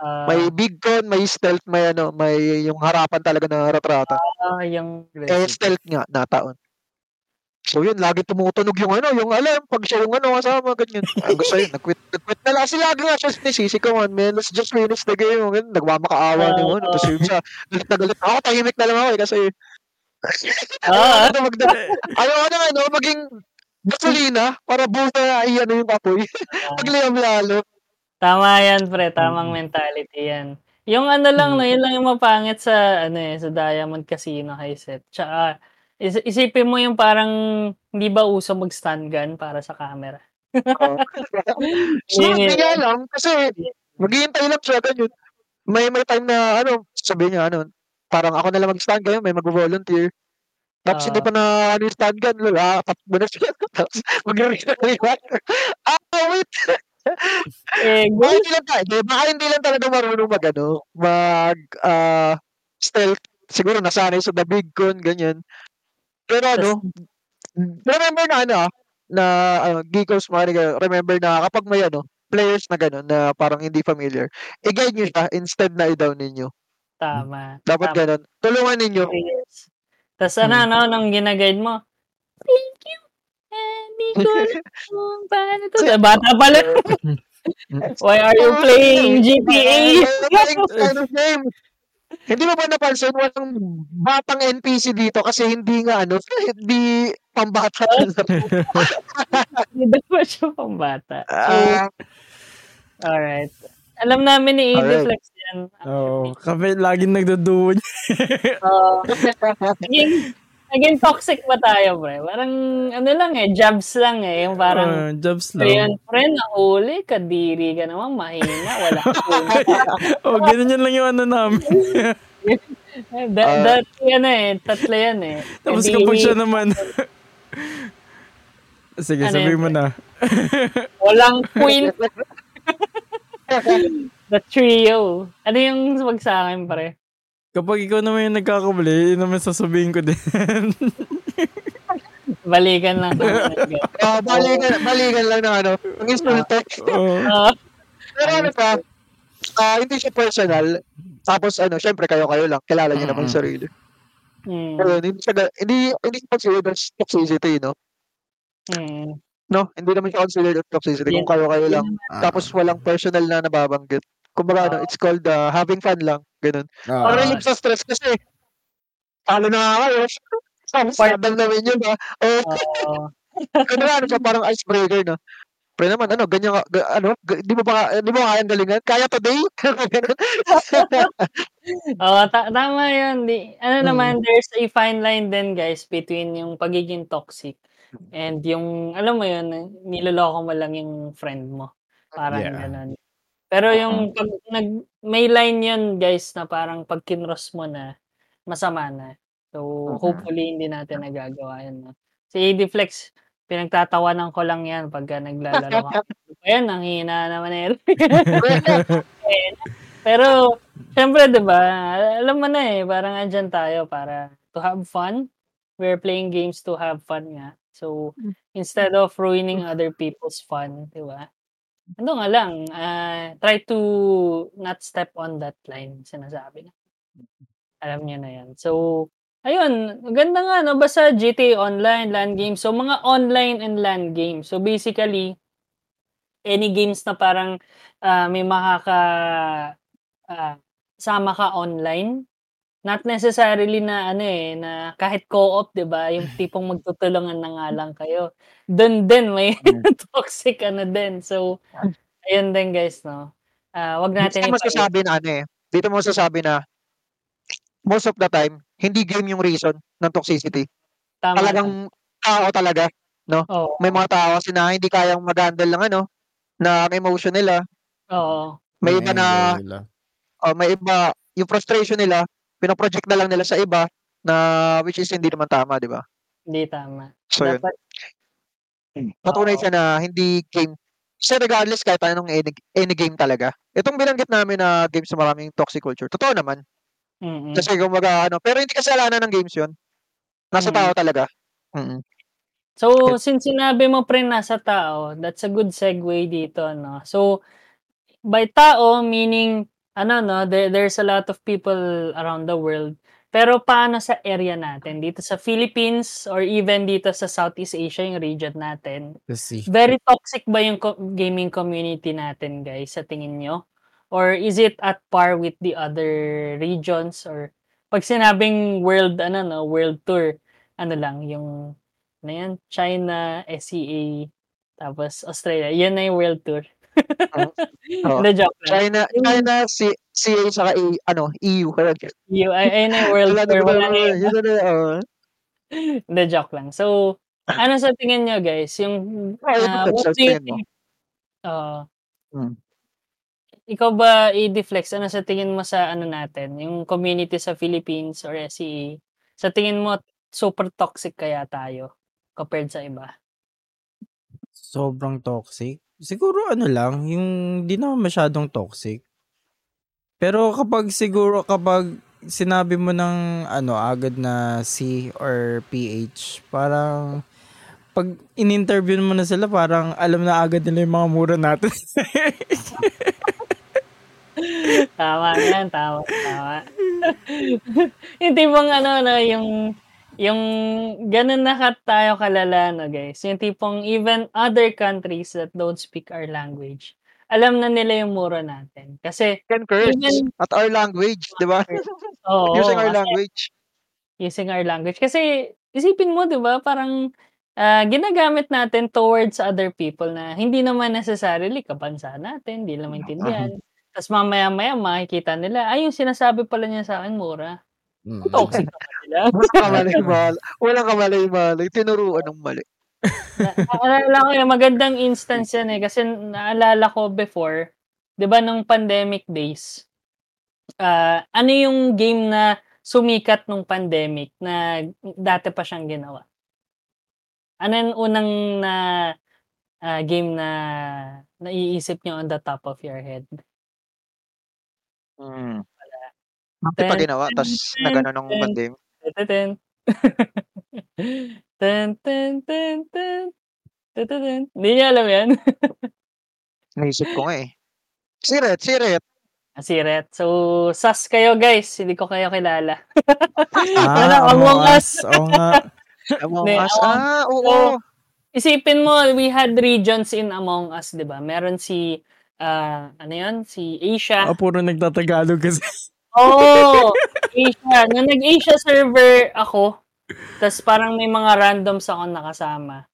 ah, May big con, may stealth, may ano, may yung harapan talaga na retrata. ah, yung Eh, stealth nga, nataon. So yun, lagi tumutunog yung ano, yung alarm, pag siya yung ano, kasama, ganyan. Ang gusto yun, nag-quit, nag-quit na lang. Kasi lagi nga siya sinisisi, come on, man, let's just finish the game. Ganyan, nagmamakaawa na yung ano, tapos yun siya, galit na galit. Ako, tahimik na lang ako eh, kasi, Ah. ano, magda- ayaw ko na ano, maging gasolina, para buta, ay ano yung apoy. Pagliyam lalo. Tama yan, pre. Tamang Mm. mentality yan. Yung ano lang, no, Mm. yun lang yung mapangit sa, ano eh, sa Diamond Casino high set. Tsaka, is- isipin mo yung parang, hindi ba uso mag-stun gun para sa camera? Oo. so, Hindi nga alam, kasi, maghihintay lang siya, ganyan. May may time na, ano, sabi niya, ano, parang ako na lang mag-stand kayo, may mag-volunteer. Tapos Ah. hindi pa na ano yung stand gun, wala, takbo na siya. Tapos mag-rewind. ah, wait! Eh, Baka hindi lang tayo, baka hindi lang talaga marunong mag, ano, mag, ah, stealth. Siguro nasanay sa the big con, ganyan. Pero ano, remember na ano, ah, na ano, Geekos Mariga, remember na kapag may ano, players na gano'n na parang hindi familiar, i-guide nyo siya instead na i-down ninyo. Tama. Dapat Tama. gano'n. Tulungan ninyo. Yes. Tapos ano, ano, nung ginaguide mo, thank you. Hindi ko alam paano to. Bata pa lang. Why are you playing GTA? Playing kind of game. Hindi mo ba napansin walang batang NPC dito kasi hindi nga ano, hindi pambata. Hindi pa siya pang bata. So, Ah, alright. Alam namin ni Alright. Flex yan. Oo. Kami laging nagduduwan. Uh, naging, toxic ba tayo, pre? Parang, ano lang eh, jabs lang eh. Yung parang, Ah, jobs Ayan, lang. friend, nahuli, kadiri ka naman, mahina, wala ka oh, ganun yan lang yung ano namin. da, Ah. dati yan eh, tatlo yan eh. Tapos Kadiri, kapag siya naman. Sige, Ano sabihin mo na. Walang point. The trio. Ano yung wag sa akin, pare? Kapag ikaw naman yung nagkakamali, yun naman sasabihin ko din. Balikan lang. ah, balikan, balikan lang ng ano, ng insulto. Uh, Pero ano pa, ah, hindi siya personal. Tapos ano, syempre kayo-kayo lang, kilala niyo naman sarili. hmm, Pero hindi siya, hindi, hindi siya considered as toxicity, no? hmm. No, hindi naman siya considered as toxicity kung kayo-kayo lang. Ah, Tapos walang personal na nababanggit. Kumbaga, ano, it's called uh, having fun lang. Ganun. ah, Para relieve sa stress kasi. Talo na nga kayo. Tapos Part- nadam namin yun, ha? Oh, ano nga, ano siya, parang icebreaker, no? Pre naman, ano, ganyan ano, di mo ba, di mo kayang galingan? Kaya today? Oo, ta- tama yun. Di, ano Mm. naman, there's a fine line din guys between yung pagiging toxic and yung, alam mo yun, niloloko mo lang yung friend mo. Parang Yeah. ganun. Pero yung pag nag, may line yun guys na parang pag kinross mo na, masama na. So, Mhm. hopefully hindi natin nagagawa yun. No? Si AD Flex, pinagtatawanan ko lang yan pagka naglalaro ka. Ayan, ang hina naman eh. Pero, syempre, di ba, alam mo na eh, parang andyan tayo para to have fun. We're playing games to have fun nga. So, instead of ruining other people's fun, di ba? Ano nga lang, ah, try to not step on that line, sinasabi na. Alam niyo na yan. So, ayun, maganda nga, no? Basta GTA Online, LAN games. So, mga online and LAN games. So, basically, any games na parang ah, may makaka ah, sama ka online. Not necessarily na ano eh, na kahit co-op, 'di ba? Yung tipong magtutulungan na nga lang kayo. Doon din may toxic ano din. So, ayun din guys, no. Ah, wag Dito natin mo masasabi na ano eh. Dito mo masasabi na most of the time, hindi game yung reason ng toxicity. tama. Talagang tao talaga. Oo. May mga tao kasi na hindi kayang mag-handle ng ano, ng emotion nila. Oo. May iba na, Anger nila. oh, may iba, yung frustration nila, pinoproject na lang nila sa iba na which is hindi naman tama, di ba? Hindi tama. So yun. Dapat Patunay Oo. siya na hindi game. Kasi regardless kahit anong any, any game talaga. Itong binanggit namin na games na maraming toxic culture. Totoo naman. mm Kasi kumbaga ano, pero hindi kasalanan ng games 'yun. Nasa Mm. tao talaga. Mm. So, since sinabi mo pre nasa tao, that's a good segue dito, no? So, by tao, meaning, ano, no, there, there's a lot of people around the world. Pero paano sa area natin? Dito sa Philippines or even dito sa Southeast Asia, yung region natin. Very toxic ba yung co- gaming community natin, guys, sa tingin nyo? Or is it at par with the other regions? Or pag sinabing world, ano, no, world tour, ano lang, yung, ano yan, China, SEA, tapos Australia. Yan na yung world tour. Oo. Hindi, joke lang. China, CA saka E, ano, EU. Ay, ayun na yung world tour. wala na, yun joke lang. So, ano sa tingin nyo, guys? Yung, yun ang what do you think? Oo. Hmm. ikaw ba, Ediflex, ano sa tingin mo sa ano natin, yung community sa Philippines or SEA? Sa tingin mo, super toxic kaya tayo compared sa iba? sobrang toxic. Siguro ano lang, yung di naman masyadong toxic. Pero kapag siguro kapag sinabi mo ng ano agad na C or PH, parang pag in-interview mo na sila, parang alam na agad nila yung mga mura natin. Tama yan, tama, tama. yung tipong ano, no, yung, yung ganun na ka tayo kalala, no, guys. Yung tipong even other countries that don't speak our language, alam na nila yung mura natin. Kasi, Can curse Even- at our language, di ba? oo, Using our language. using our language. Kasi, isipin mo, di ba, parang ah, ginagamit natin towards other people na hindi naman necessarily kabansa natin, hindi naman maintindihan. Tapos mamaya-maya makikita nila, ay, yung sinasabi pala niya sa akin, mura. Mm. Toxic naman nila. Walang kamalay-malay. Walang kamalay-malay. Tinuruan ng mali. Na- Naalala ko yung magandang instance yan eh. Kasi naalala ko before, di ba nung pandemic days, ah, ano yung game na sumikat nung pandemic na dati pa siyang ginawa? Ano yung unang na ah, game na naiisip niyo on the top of your head? Mm. Bakit pa ginawa? Tapos nagano nung ten. pandemic. Ten, ten, ten, ten, ten, ten, ten. Hindi niya alam yan. Naisip ko nga eh. Siret, siret. Ah, Si Ret. So, sas kayo guys. Hindi ko kayo kilala. Wala, Ah, Among Among Us. Us. Oo nga. Among Hindi, Us. Among- Ah, oo. So, Isipin mo, we had regions in Among Us, di ba? Meron si, ah, ano yun? Si Asia. Ah, puro nagtatagalog kasi. Oo! Asia. Nung nag-Asia server ako, tas parang may mga randoms ako nakasama.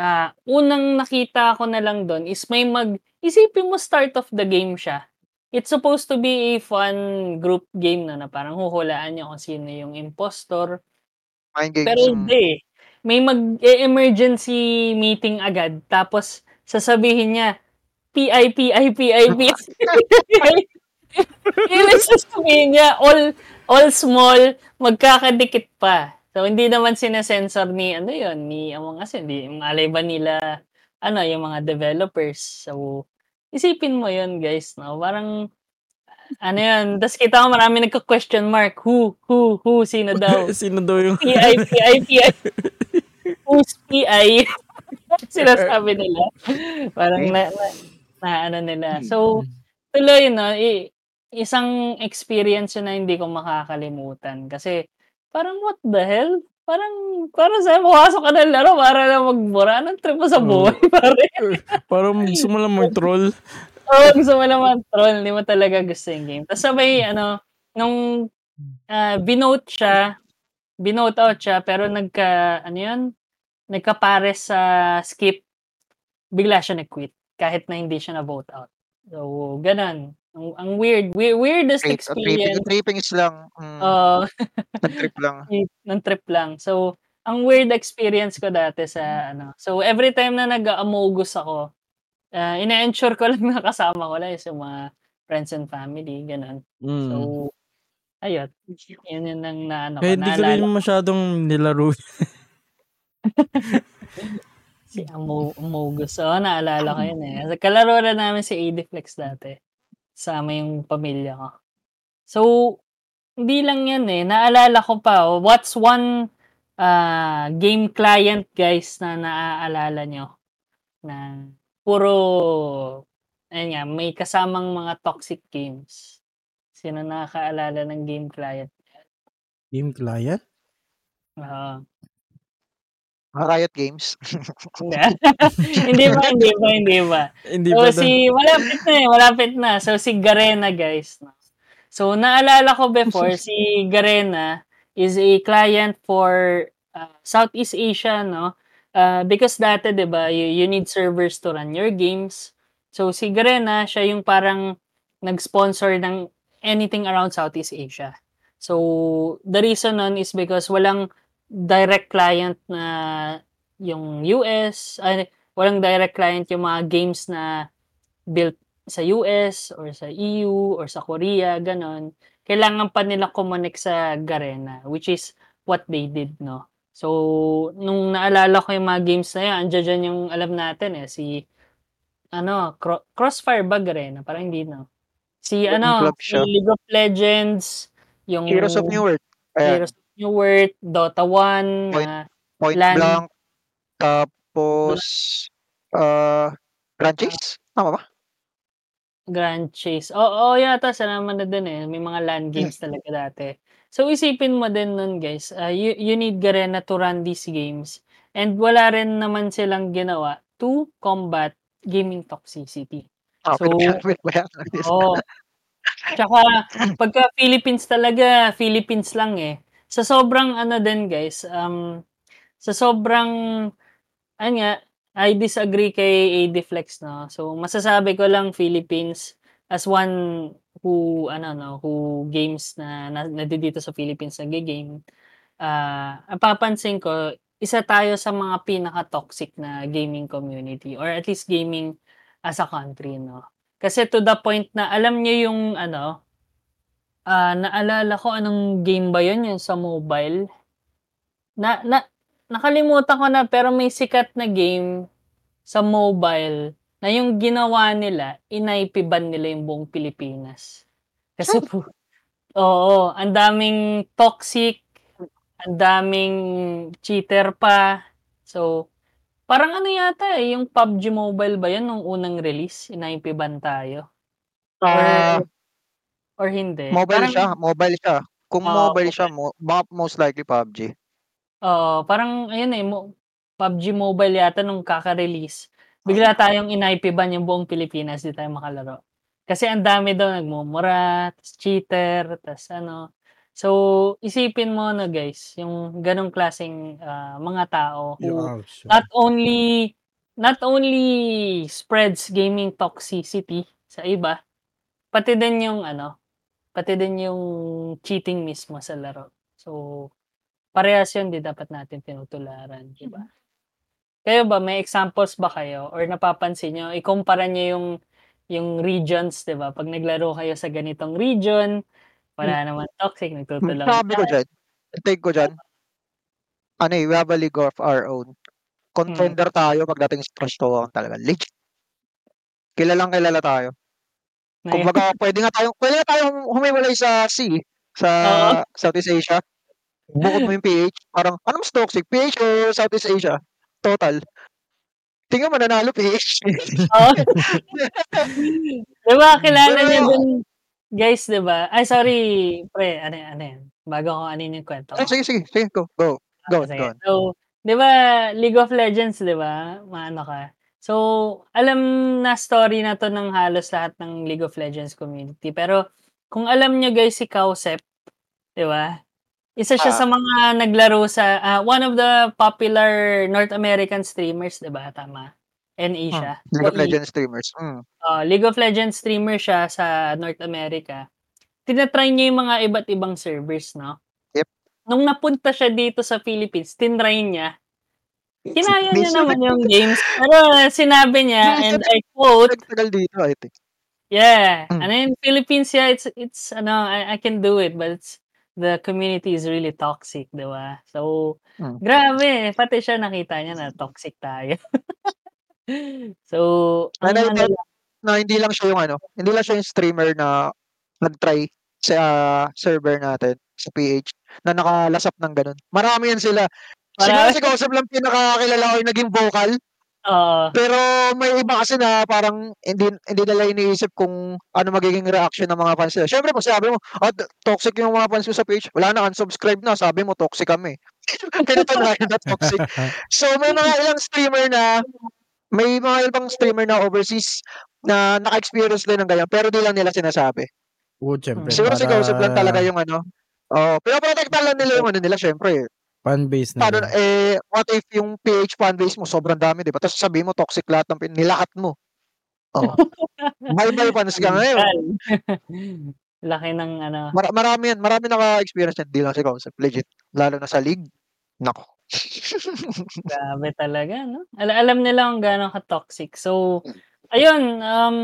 ah, unang nakita ko na lang do'n is may mag isipin mo start of the game siya. It's supposed to be a fun group game 'no, na parang huhulaan niyo kung sino yung impostor. Mind games, Pero mm. hindi, eh. May mag-e-emergency meeting agad tapos sasabihin niya, "PI, PI, PI, PI." Yun ang sasabihin niya, all all small, magkakadikit pa. So, hindi naman sine-censor ni ano yun, ni Among Us, hindi malay ba nila ano, yung mga developers. So, isipin mo yun guys 'no, parang ano yun, ta's kita ko marami nagke-question mark, who, who, who, sino daw? Sino daw yung PI, PI, PI. Who's PI? Sinasabi nila. Parang na, na, na ano nila. So, tuloy no, i, isang experience yun na hindi ko makakalimutan. Kasi, parang what the hell? Parang, parang sa pumasok ka ng laro para na magbura. Anong trip mo sa buhay, pare? Parang gusto mo lang mag-troll. Oo, gusto mo naman troll, hindi mo talaga gusto yung game. Tapos sabay, ano, nung ah, binote siya, binote out siya, pero nagka, ano yun, nagkapares sa skip, bigla siya nag-quit, kahit na hindi siya na-vote out. So, ganun. Ang, ang weird, weird, weirdest Trip, uh, tripping, experience. trippings lang. Mm, Uh, nag-trip lang. ng trip lang. So, ang weird experience ko dati sa ano. So, every time na nag-amogus ako, uh, ina-ensure ko lang na kasama ko lang is yung mga friends and family, ganun. Mm. So, ayun. Yun yun ang na, ano, Kaya hindi ko rin masyadong nilaro. Si Amo, Amogus. Oo, naalala ko yun eh. Kalaro na namin si Adiflex dati. Sama yung pamilya ko. So, hindi lang yan eh. Naalala ko pa, oh, what's one ah, game client guys na naaalala nyo? Na puro, ayun nga, may kasamang mga toxic games. Sino nakakaalala ng game client? Game client? Oo. Mga Riot Games. Hindi. pa, hindi pa, hindi pa. Hindi So, ba si, malapit na eh, malapit na. So, si Garena, guys. So, naalala ko before, si Garena is a client for uh, Southeast Asia, no? Uh, because dati, di ba, you, you need servers to run your games. So, si Garena, siya yung parang nag-sponsor ng anything around Southeast Asia. So, the reason nun is because walang direct client na yung US, ay, walang direct client yung mga games na built sa US or sa EU or sa Korea, ganon. Kailangan pa nila connect sa Garena, which is what they did, no? So, nung naalala ko yung mga games na yan, andyan dyan yung alam natin eh, si, ano, Cro- Crossfire ba Garena? Parang hindi, no? Si, ano, si. League of Legends, yung Heroes of New World. Ayan. Heroes New World, Dota 1, Point- na Point Lan- Blank. Tapos, uh, Grand Chase? Tama ba? Grand Chase. Oo, yata sa naman na din eh. May mga LAN games talaga dati. So isipin mo din nun guys, uh, you, you need Garena to run these games. And wala rin naman silang ginawa to combat gaming toxicity. Ah, So. Oo. Tsaka, pagka Philippines talaga, Philippines lang eh. Sa sobrang ano din guys, um, sa sobrang, ano nga, I disagree kay ADFlex, no? So, masasabi ko lang Philippines as one who, ano, no, who games na, na, na dito sa Philippines nag-game. Ah, ang papansin ko, isa tayo sa mga pinaka-toxic na gaming community or at least gaming as a country, no? Kasi to the point na alam niyo yung ano, ah naalala ko anong game ba yun, yung sa mobile. Na, na, nakalimutan ko na pero may sikat na game sa mobile na yung ginawa nila, inaipiban nila yung buong Pilipinas. Kasi po, oo, ang daming toxic, ang daming cheater pa. So, parang ano yata eh, yung PUBG Mobile ba yan nung unang release? Inaipiban tayo. Ah, Or hindi. mobile Parang- siya. Mobile siya. Kung Oo, mobile siya, mo, most likely PUBG. Oo, parang ayun eh, mo, PUBG Mobile yata nung kaka-release. Bigla tayong inaipiban yung buong Pilipinas, di tayo makalaro. Kasi ang dami daw nagmumura, tas cheater, tas ano. So, isipin mo na guys, yung ganong klaseng ah, mga tao who Yeah, not only not only spreads gaming toxicity sa iba, pati din yung ano, pati din yung cheating mismo sa laro. So, parehas yun, di dapat natin tinutularan, di ba? Kayo ba, may examples ba kayo? Or napapansin nyo, ikumpara nyo yung yung regions, di ba? Pag naglaro kayo sa ganitong region, wala naman toxic, nagtutulungan Sabi ko dyan, take ko dyan, ano eh, we have a league of our own. Contender tayo pagdating sa trash talk talaga. Legit. Kilalang kilala tayo. Ngayon, Kumbaga, pwede nga tayong, pwede nga tayong humiwalay sa C, sa Oo. Southeast Asia. Bukod mo yung PH, parang, ano mas toxic? PH o Southeast Asia? Total. Tingnan mo, nanalo PH. Oo. di ba, kilala niya dun, guys, di ba? Ay, sorry, pre, ano, yan, ano yan? Bago ko anin yung kwento Ah, ko. sige, sige, sige, go, go. Go, Sige. go. on. So, 'di ba League of Legends, 'di ba? Maano ka. So, alam na story na 'to ng halos lahat ng League of Legends community. Pero kung alam niyo guys si Cowsep, 'di ba? Isa siya Ah. sa mga naglaro sa ah, one of the popular North American streamers, 'di ba? Tama. NA siya. Hmm, League of E. Legends streamers. Mm. Ah, League of Legends streamer siya sa North America. Tinatry niya yung mga iba't ibang servers, no? Yep. Nung napunta siya dito sa Philippines, tinry niya. Kinaya niya naman yung games. Pero sinabi niya, and I quote, Nagtagal dito, I think. yeah, Mm. ano in Philippines, yeah, it's, it's, ano, I, I can do it, but it's, the community is really toxic, di ba? So, Mm. grabe, pati siya nakita niya na toxic tayo. so, ang Nanay ano, na hindi lang siya yung ano, hindi lang siya yung streamer na nag-try sa ah, server natin sa PH na nakalasap ng ganun. Marami yan sila. Siguro si Kausap lang pinakakilala ko yung naging vocal. Oo. Pero may iba kasi na parang hindi hindi nila iniisip kung ano magiging reaction ng mga fans nila. Syempre pag sabi mo, oh, toxic yung mga fans ko sa page, wala na, unsubscribe na, sabi mo toxic kami. Pinatunayan na toxic. So may mga ilang streamer na may mga ibang streamer na overseas na naka-experience din ng ganyan pero di lang nila sinasabi. Oo, syempre. Siguro si para Kausap lang talaga yung ano. Oh, pero protektahan lang nila yung ano nila syempre. Fanbase na. Paano, eh, what if yung PH fanbase mo sobrang dami, di ba? Tapos sabihin mo toxic lahat ng pin- nilakat mo. Oh. Bye-bye fans ka ngayon. Laki ng ano. Mar- marami yan, marami naka-experience yan. Di lang si Kausap, legit. Lalo na sa league. Nako. Grabe talaga, no? Al- alam nila kung gaano ka-toxic. So, ayun, um,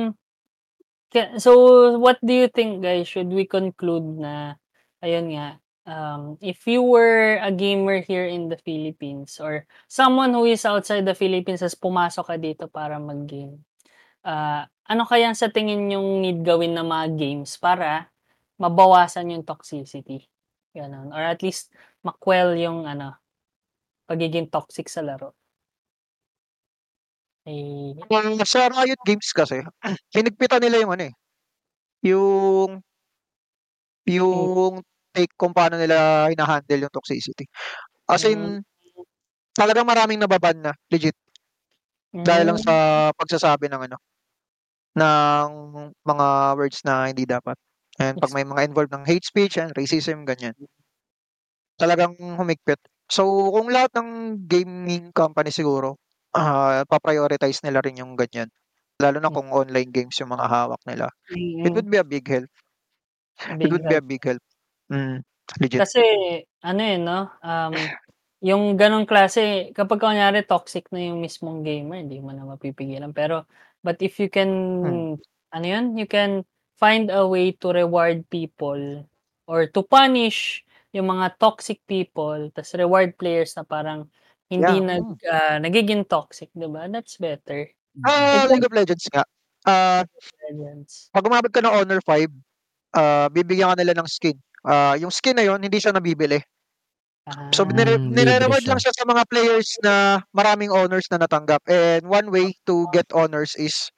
so what do you think, guys? Should we conclude na, ayun nga, um, if you were a gamer here in the Philippines or someone who is outside the Philippines as pumasok ka dito para mag-game, ah, ano kaya sa tingin yung need gawin na mga games para mabawasan yung toxicity? Ganon. Or at least, makwell yung ano, pagiging toxic sa laro. Eh, Uh, sa Riot Games kasi, hinigpitan nila yung ano eh. Yung yung take kung paano nila hinahandle yung toxicity. As in, talagang maraming nababan na, legit. Dahil lang mm, sa pagsasabi ng ano, ng mga words na hindi dapat. And pag may mga involved ng hate speech, and racism, ganyan. Talagang humigpit. So, kung lahat ng gaming company siguro, ah pa-prioritize nila rin yung ganyan. Lalo na kung online games yung mga hawak nila. It mm, would be a big help. It big would be help. a big help. Mm, legit. Kasi, ano eh, no? Um, yung ganong klase, kapag kunyari toxic na yung mismong gamer, hindi mo na mapipigilan. Pero, but if you can, ano yun, you can find a way to reward people or to punish yung mga toxic people, tas reward players na parang hindi Yeah. nag, ah, nagiging toxic, di ba? That's better. Ah, Ito- League of Legends nga. Ah, Legends. pag umabot ka ng Honor 5, ah bibigyan ka nila ng skin. Ah, yung skin na yon hindi siya nabibili. So, Ah, nire- nire-reward lang siya sa mga players na maraming honors na natanggap. And one way to get honors is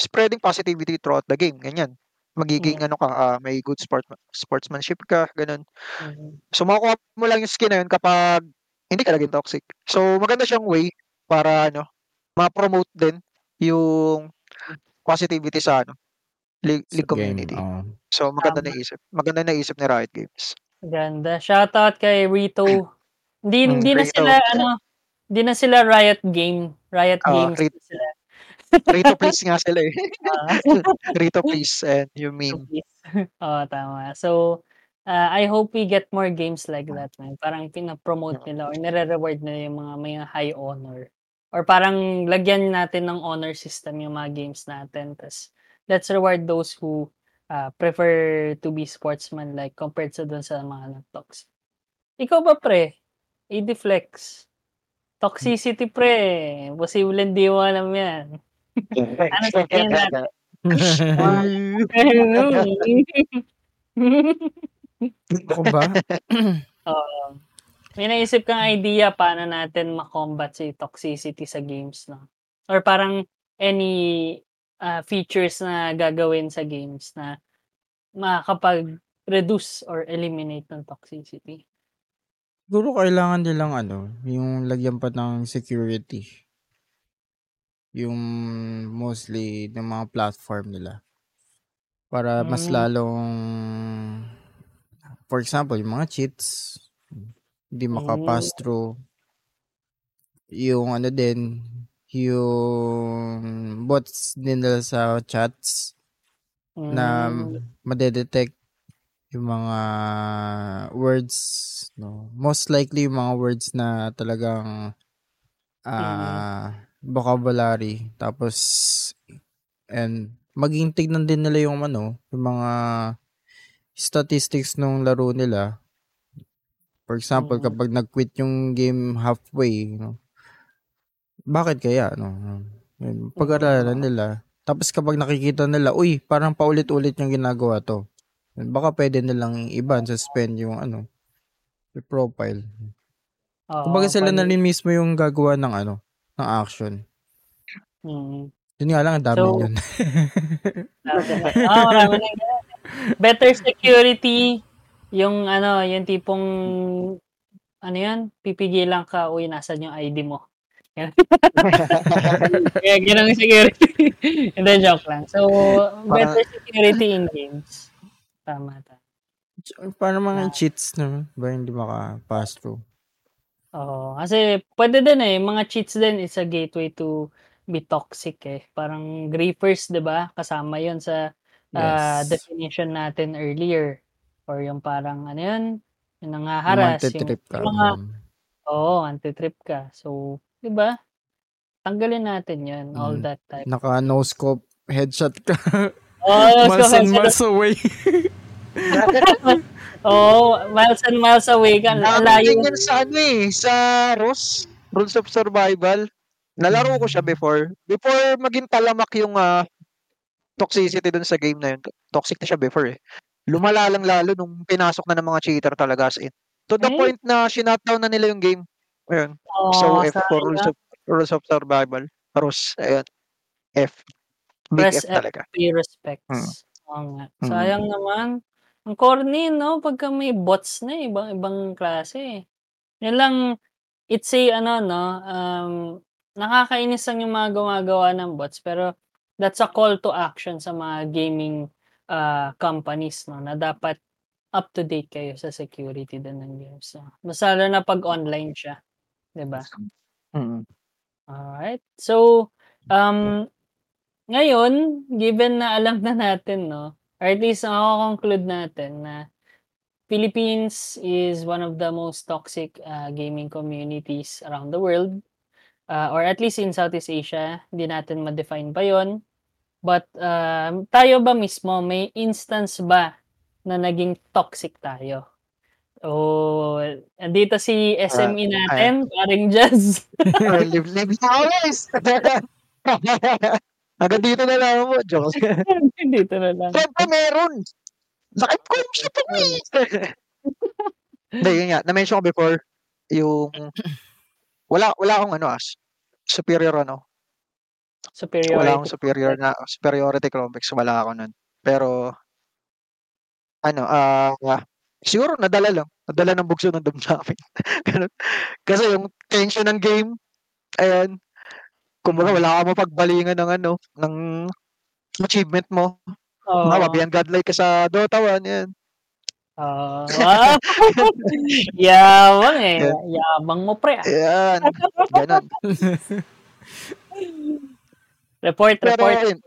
spreading positivity throughout the game. Ganyan. Magiging ano ka, ah, may good sport sportsmanship ka, ganun. mhm. So, makukuha mo lang yung skin na yun kapag hindi ka naging toxic. So, maganda siyang way para ano, ma-promote din yung positivity sa ano League, sa League game. community. oo. So maganda Tama. naisip. Maganda naisip ni Riot Games. Ganda. Shoutout kay Rito. Hindi Mm, hindi na Rito. sila ano, hindi na sila Riot Game. Riot Ah, Games Rito. na sila. Rito please nga sila eh. Ah. Rito please and yung meme. Oo, tama. So, uh, I hope we get more games like that, man. Parang pinapromote nila or nire-reward nila yung mga may high honor. Or parang lagyan natin ng honor system yung mga games natin. Tapos, let's reward those who uh, prefer to be sportsman like compared sa dun sa mga nag-toxic. Ikaw ba, pre? Flex. Toxicity, pre. Posible hindi mo alam yan. Ano sa tingin natin? Ako ba? Oo. May naisip kang idea paano natin makombat si toxicity sa games, no? Or parang any uh, features na gagawin sa games na makakapag-reduce or eliminate ng toxicity. Siguro kailangan nilang ano, yung lagyan pa ng security. Yung mostly ng mga platform nila. Para mas Mm. lalong for example, yung mga cheats hindi makapass Mm. through. Yung ano din, yung bots din nila sa chats na Mm. madedetect yung mga words no? Most likely yung mga words na talagang ah vocabulary. Tapos and maging tignan din nila yung ano yung mga statistics ng laro nila. For example Mm. kapag nag-quit yung game halfway no bakit kaya no Yun, pag-aralan nila tapos kapag nakikita nila uy parang paulit-ulit yung ginagawa to baka pwede nilang i-ban, suspend yung ano, yung profile. Oo, Kumbaga sila na rin mismo yung gagawa ng ano, ng action. Mm. Yun nga lang, ang dami So, yun. Ah, marami na ganun. Better security, yung ano, yung tipong ano yan, pipigilan ka, uy, nasan yung ID mo? Kaya ganun security. Hindi, joke lang. So, better security in games. Tama, tama. Para mga Ah. cheats naman, ba hindi maka-pass through. Oo. Kasi pwede din eh. Mga cheats din is a gateway to be toxic eh. Parang griefers, di ba? Kasama yon sa ah, Yes. definition natin earlier. Or yung parang ano yun? Yung nangaharas. Yung Yung, mga, oo, anti-trip ka. So, di ba? Tanggalin natin yun. All Mm. that type. naka no scope headshot ka. Oh, miles and miles away. oh, miles and miles away ka. Dami Layo. ganyan sa ano eh, sa ROS, Rules of Survival. Nalaro ko siya before. Before maging talamak yung ah, toxicity dun sa game na yun. Toxic na siya before eh. Lumala lang lalo nung pinasok na ng mga cheater talaga as in. To the Eh? point na shutdown na nila yung game. Ayun. Oh, so F for sayang. Rules of, Rules of Survival. ROS. Ayun. F. Big Press F talaga. Pay respects. Mm. Oo nga. Mm. Sayang naman. Ang corny, no? Pagka may bots na, eh, ibang ibang klase. eh. Yan lang, it's a, ano, no? Um, nakakainis lang yung mga gumagawa ng bots, pero that's a call to action sa mga gaming uh, companies, no? Na dapat up to date kayo sa security din ng games. No? Mas lalo na pag online siya. 'Di ba? Mm. Alright. So, um, ngayon, given na alam na natin, no, or at least conclude natin na Philippines is one of the most toxic uh, gaming communities around the world. Uh, or at least in Southeast Asia, hindi natin ma-define pa yon. But um, tayo ba mismo, may instance ba na naging toxic tayo? Oh, andito si SME natin, paring Jazz. live, live always. Hanggang dito na lang mo. Joke. dito na lang. Siyempre meron. Sakit ko yung shit mo eh. Hindi, yun nga. Na-mention ko before, yung wala wala akong ano as superior ano. Superiority. Wala akong superior na superiority complex. Wala ako nun. Pero ano, ah siguro nadala lang. Nadala ng bugso ng damdamin. Ganun. Kasi yung tension ng game, ayan, kumbaga wala ka mapagbalingan ng ano, ng achievement mo. Mga beyond godlike ka sa Dota 1, yan. Oo. wow! Yabang eh. Yan. Yabang mo, pre. Ayan. Ganon. Report, Pero, report.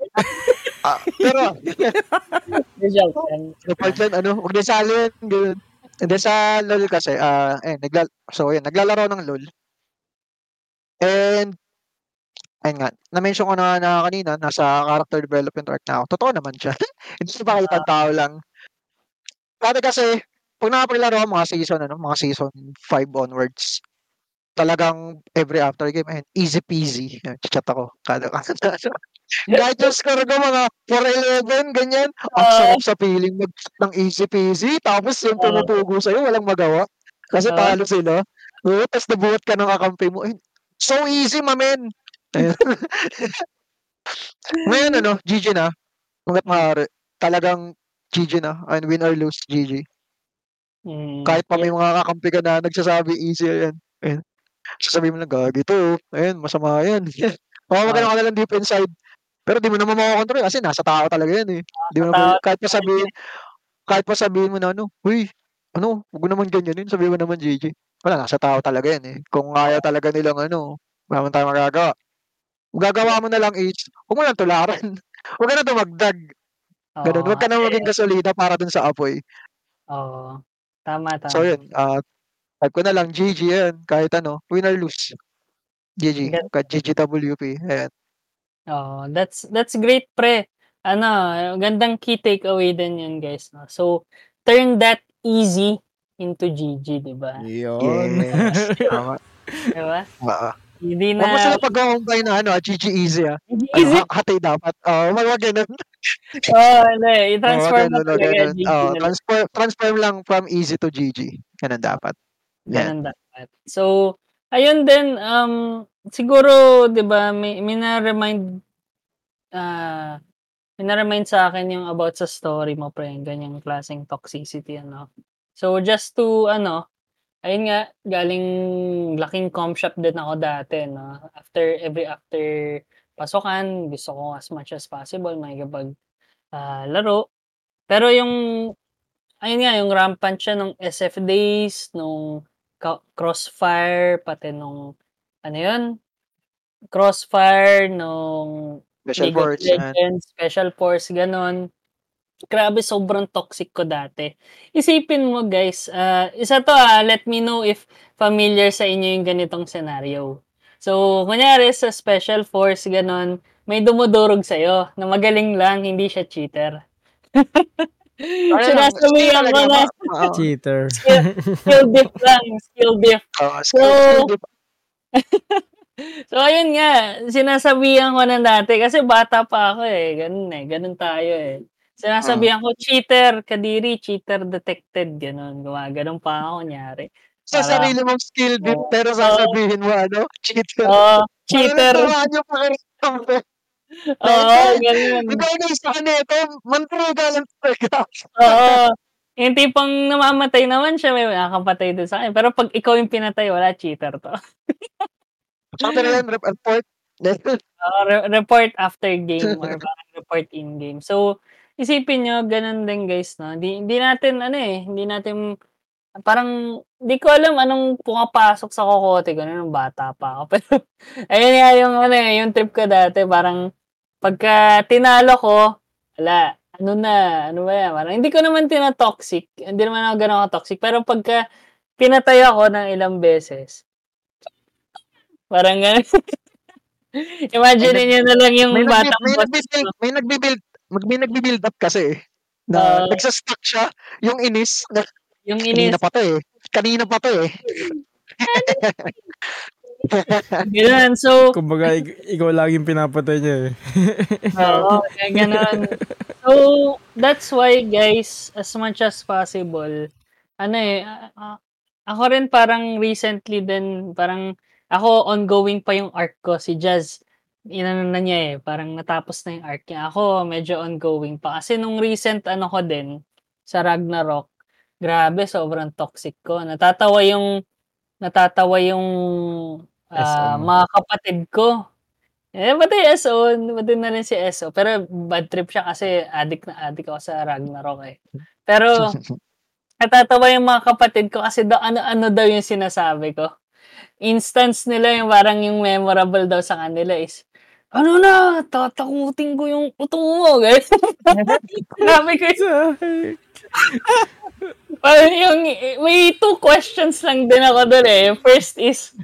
Ayun. Ah, pero, Result. yan. report yan, ano, huwag na sali yan. Ganun. Hindi sa LOL kasi, ah, eh, nagla so, yun, naglalaro ng LOL. And, ayun nga, na-mention ko na, na kanina, nasa character development arc na ako. Totoo naman siya. Hindi siya pakita ang tao lang. Dati kasi, pag nakapaglaro ako mga season, ano, mga season 5 onwards, talagang every after game, ayun, easy peasy. Yan, Chat ako. Kada, kada, score ko mga 4-11, ganyan, ang Ah. sarap sa feeling mag ng easy peasy. Tapos yung tumutugo sa'yo, walang magawa. Kasi Ah. talo sila. Oo, tapos nabuhat ka ng kakampi mo. So easy, mamen. Ngayon, ano, GG na. Hanggat maaari. Talagang GG na. And win or lose, GG. Mm, Kahit pa may mga kakampi ka na nagsasabi easy, yan. Ayun. Sasabihin mo lang, gagi to. Ayun, masama yan. Mamamagana ka na lang deep inside. Pero di mo naman makakontrol kasi nasa tao talaga yan eh. Di mo naman, kahit pa sabihin, kahit pa sabihin mo na ano, uy, ano, huwag mo naman ganyanin, sabihin mo naman GG. Wala, nasa tao talaga yan eh. Kung kaya talaga nilang ano, wala tayo magagawa. Gagawa mo na lang is, huwag mo lang tularan. huwag ka na dumagdag. Ganun. Oo. Huwag ka na maging gasolina para dun sa apoy. Oo. Tama, tama. So yun, ah, type ko na lang GG yan, kahit ano, win or lose. GG, kahit GGWP. Ayan. Oh, that's that's great pre. Ano, gandang key takeaway din 'yun, guys, no. So, turn that easy into GG, 'di ba? Yun. Yes. Tama. 'Di ba? Oo. Hindi Huwag mo na sila pag-combine na ano, ah, GG easy ah. hindi Ano, easy. ha- hati dapat. Oo, uh, wag ganun. Oh, Oo, i-transform mo ganun, talaga ganun. GG Oo, na lang. transfer, transform lang from easy to GG. Ganun dapat. Yan. Ganun dapat. So, ayun din um siguro 'di ba may mina-remind ah mina-remind sa akin yung about sa story mo pre, ganyang klaseng toxicity ano. So just to ano, ayun nga galing laking comp shop din ako dati no. After every after pasukan, gusto ko as much as possible makikipag ah, laro. Pero yung ayun nga yung rampant siya nung SF days, nung Crossfire, pati nung ano yun? Crossfire, nung Special League force. Legends, Special Force, ganon. Grabe, sobrang toxic ko dati. Isipin mo guys, ah, isa to ah, let me know if familiar sa inyo yung ganitong scenario. So, kunyari sa Special Force, ganon, may dumudurog sa'yo na magaling lang, hindi siya cheater. Skill ko talaga, na. Cheater. skill diff lang, skill diff. Oo, skill, So, skill dip. So, ayun nga, sinasabihan ko na dati, kasi bata pa ako eh, ganun eh, ganun tayo eh. Sinasabihan ko, cheater, kadiri, cheater detected, ganun, gumaganon pa ako, nyari. Sa Para- sarili mong skill dip, Oo. pero sasabihin mo ano, cheater. Oo, cheater, Parang yung pakiramdam ko. oo, ganun. Ikaw na isa ka nito, mantriga lang talaga. Oo. Yung tipong namamatay naman siya, may nakakapatay din sa akin. Pero pag ikaw yung pinatay, wala, cheater to. Tsaka na lang, report. Oo, re- report after game or parang report in game. So, isipin nyo, ganun din guys, no? Hindi, hindi natin, ano eh, hindi natin, parang, di ko alam anong pumapasok sa kokote ko nung bata pa ako. Pero, ayun nga yung, ano eh, yung trip ko dati, parang, pagka tinalo ko, wala, ano na, ano ba yan, parang, hindi ko naman tinatoxic, hindi naman ako ganun toxic pero pagka, pinatay ako ng ilang beses, parang ganun. Imagine niyo na lang yung May, nagbi- batang may, nagbi-build, may nagbi-build, mag, may nagbi-build up kasi eh. Na Oo. nagsastock siya, yung inis, na, Yung kanina inis, pa to eh. Kanina pa to eh. ganun. So, Kumbaga, ik- ikaw laging pinapatay niya eh. oo, kaya ganun. So, that's why guys, as much as possible, ano eh, ah, ako rin parang recently din, parang ako ongoing pa yung arc ko, si Jazz, inano na niya eh, parang natapos na yung arc niya. Ako, medyo ongoing pa. Kasi nung recent ano ko din, sa Ragnarok, grabe, sobrang toxic ko. Natatawa yung, natatawa yung SM. mga kapatid ko. Eh, pati SO, pati na rin si SO. Pero bad trip siya kasi addict na addict ako sa Ragnarok eh. Pero, natatawa yung mga kapatid ko kasi daw, ano-ano daw yung sinasabi ko. Instance nila yung parang yung memorable daw sa kanila is, ano na, tatakutin ko yung puto mo. Guys. Sabi ko, Parang yung, may two questions lang din ako doon eh. First is,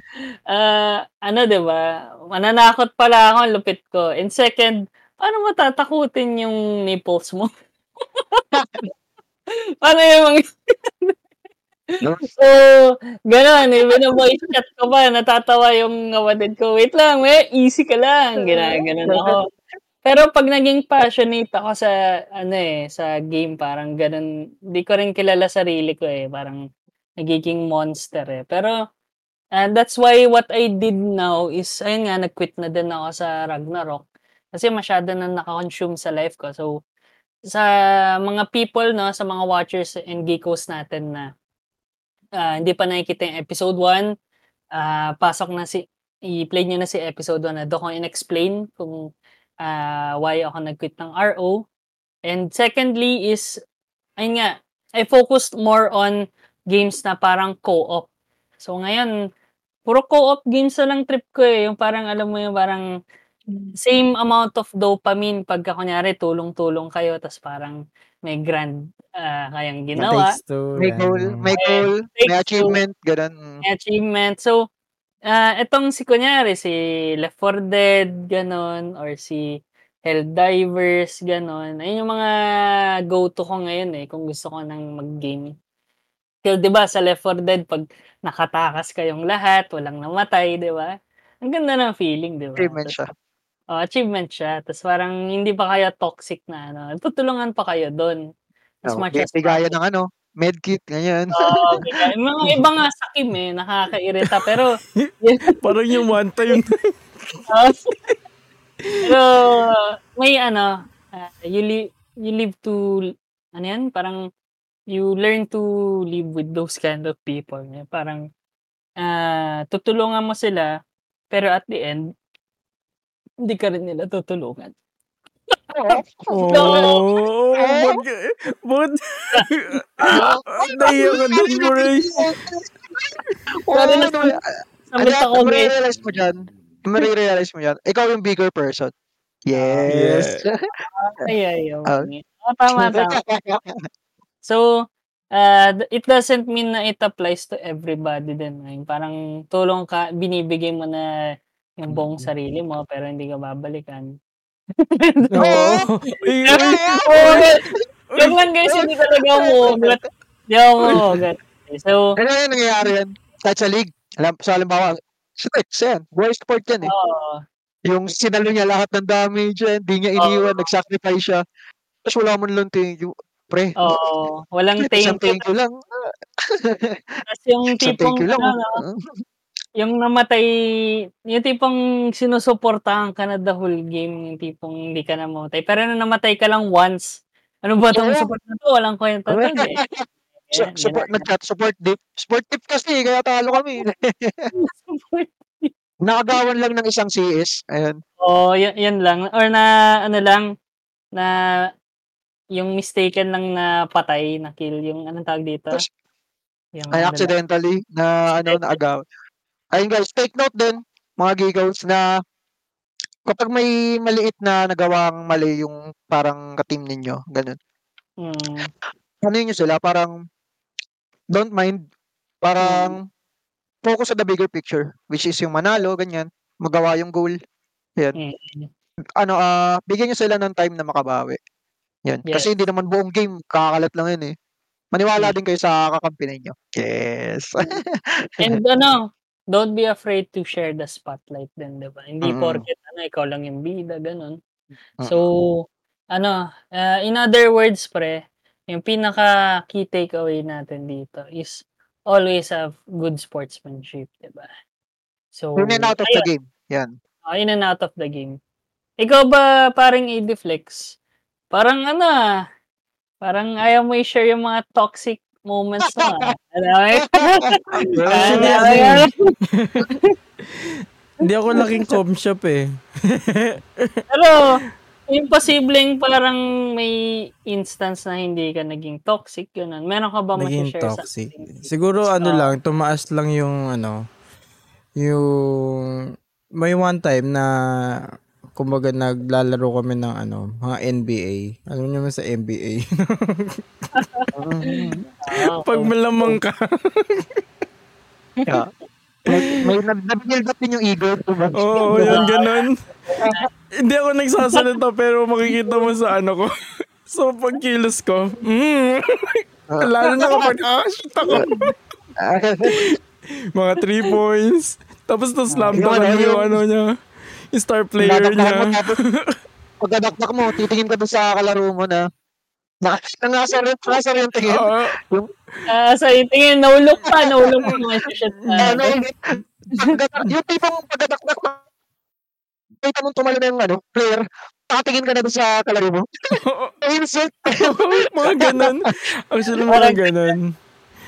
uh, ano, ba? Mananakot pala ako, lupit ko. And second, paano mo tatakutin yung nipples mo? paano yung mga... so, gano'n, eh, binaboy chat ko pa, natatawa yung kapatid ko, wait lang, may easy ka lang, ginaganon ako. Pero pag naging passionate ako sa ano eh, sa game parang ganun, hindi ko rin kilala sarili ko eh, parang nagiging monster eh. Pero and uh, that's why what I did now is ayun nga nag-quit na din ako sa Ragnarok kasi masyado na naka-consume sa life ko. So sa mga people no, sa mga watchers and geekos natin na uh, hindi pa nakikita yung episode 1, uh, ah, pasok na si i-play niyo na si episode 1 na doon ko in-explain kung uh, why ako nag-quit ng RO. And secondly is, ayun nga, I focused more on games na parang co-op. So ngayon, puro co-op games na lang trip ko eh. Yung parang, alam mo yung parang same amount of dopamine pagka kunyari tulong-tulong kayo tapos parang may grand uh, kayang ginawa. May goal, may goal, may achievement, ganun. May achievement. So, Ah, etong si kunyari si Left 4 Dead, gano'n, or si Helldivers, gano'n. Ayun yung mga go-to ko ngayon eh, kung gusto ko ng mag-game. Kasi 'di ba sa Left 4 Dead 'pag nakatakas kayong lahat, walang namatay, 'di ba? Ang ganda ng feeling, 'di ba? Achievement siya. Oh, achievement siya. Tapos parang hindi pa kayo toxic na ano. Tutulungan pa kayo doon. As oh, much as gaya ng ano, medkit, ganyan. Oo, ganyan. Mga iba nga sakim eh, nakakairita. Pero, Parang yung one time. pero, may ano, uh, you, li- you live to, ano yan, parang, you learn to live with those kind of people. Eh. Parang, uh, tutulungan mo sila, pero at the end, hindi ka rin nila tutulungan. Oh, ba't ba't naiyak ka dun, Bray? Pero na, samit ako, realize mo dyan, marirealize mo yan, ikaw yung bigger person. Yes. Ay, ay, okay. Oh, tama, tama. So, uh, it doesn't mean na it applies to everybody din. Parang tulong ka, binibigay mo na yung buong sarili mo pero hindi ka babalikan. Oo. Yung lang guys, hindi talaga umuugat. Hindi ako umuugat. So, ano yung nangyayari yan? Kahit sa league, alam, so halimbawa, strikes yan. Boy sport yan eh. Oo. Yung sinalo niya lahat ng damage yan, hindi niya iniwan, nag-sacrifice siya. Tapos wala mo lang thank you. Pre. Oo. Walang thank you. thank you lang. Tapos yung tipong, thank you lang. Ano, yung namatay, yung tipong sinusuportahan ka na the whole game, yung tipong hindi ka na mamatay. Pero nung namatay ka lang once, ano ba itong yeah. support na to? Walang kwenta to. eh. Support na chat, support dip. Support dip kasi, kaya talo kami. Nakagawan lang ng isang CS. Ayun. Oo, oh, yan, yan lang. Or na, ano lang, na yung mistaken lang na patay, na kill, yung anong tawag dito? Yung, Ay, ano accidentally, na, ano, na agaw. Ayun guys, take note din, mga giggles, na kapag may maliit na nagawang mali yung parang ka-team ninyo, ganun. Mm. Ano yun sila, parang don't mind, parang mm. focus sa the bigger picture, which is yung manalo, ganyan, magawa yung goal. Yan. Mm. Ano, ah, uh, bigyan niyo sila ng time na makabawi. Yan. Yes. Kasi hindi naman buong game, kakalat lang yun eh. Maniwala mm. din kayo sa kakampi ninyo. Yes. And ano, don't be afraid to share the spotlight din, 'di ba? Hindi mm. porket ano ikaw lang yung bida ganun. So, ano, uh, in other words pre, yung pinaka key takeaway natin dito is always have good sportsmanship, 'di ba? So, in and out of ayun. the game. Yan. Uh, in and out of the game. Ikaw ba paring i-deflex? Parang ano, ah, parang ayaw mo i-share yung mga toxic moments na. Ano? ano Hindi ako laking com shop eh. Pero, imposibleng parang may instance na hindi ka naging toxic, yun. Meron ka ba Naging share toxic. sa ating- Siguro ano Ah. lang, tumaas lang yung ano, yung may one time na kumbaga naglalaro kami ng ano, mga NBA. Alam niyo naman sa NBA. Ah, Pag malamang ka. Yeah. May, may nab- nabibuild up din yung ego. Oo, oh, yun ganun. Hindi ako nagsasalita pero makikita mo sa ano ko. so pag kilos ko, mm, lalo na kapag nakakashoot ako. Mga 3 points. Tapos na slam Yung dunk yung yung- ano niya. Yung star player Dadakdak niya. mo tapos pagdadakdak mo, titingin ka doon sa kalaro mo na na nasa rin, nasa rin yung tingin. Oo. Ah, sa tingin, naulog pa, naulog pa mga shit na. Ano, yung tipong pagdadakdak mo, kita mong tumalo na yung ano, player, nakatingin ka na doon sa kalaro mo. Insert. mga ganun. Actually, mga ganun.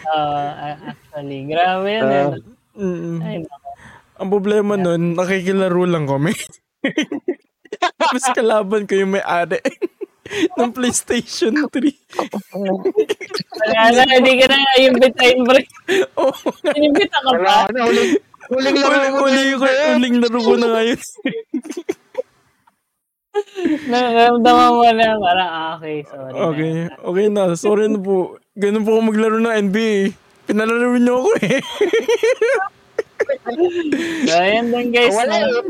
Ah, actually, grabe yan. Ah. eh. Mm. Ay. Ang problema nun, nakikilaro lang kami. Tapos kalaban ko yung may-ari ng PlayStation 3. Wala na, hindi ka na na invite. Oh, Inimbita ka pa. Wala na, huling, huling laro uli, mo. uli, ko, uling laro ko na ngayon. Naramdaman mo na, parang, ah, okay, sorry. Okay, okay na. Sorry na po. Ganun po ako maglaro ng NBA. Pinalaro niyo ako eh. So, ayan din guys. Wala yun.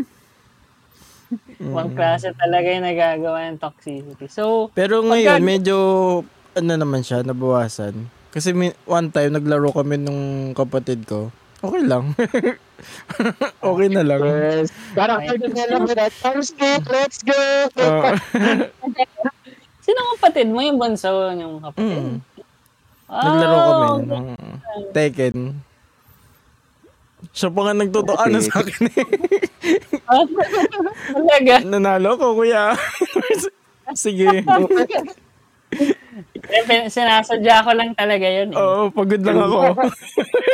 Ibang klase talaga yung nagagawa ng toxicity. So, Pero ngayon, Pagka- medyo, ano naman siya, nabawasan. Kasi one time, naglaro kami nung kapatid ko. Okay lang. okay na lang. Yes. Parang Ay. pwede na lang with that. Let's go, let's go. Oo. sino ang kapatid mo? Yung bunso yung kapatid? Mm. Ah, Naglaro kami ng Tekken. Siya pa nga nagtutuan Okay. sa akin eh. Talaga. Nanalo ko, kuya. Sige. Sinasadya ko lang talaga yun eh. Oo, pagod lang ako.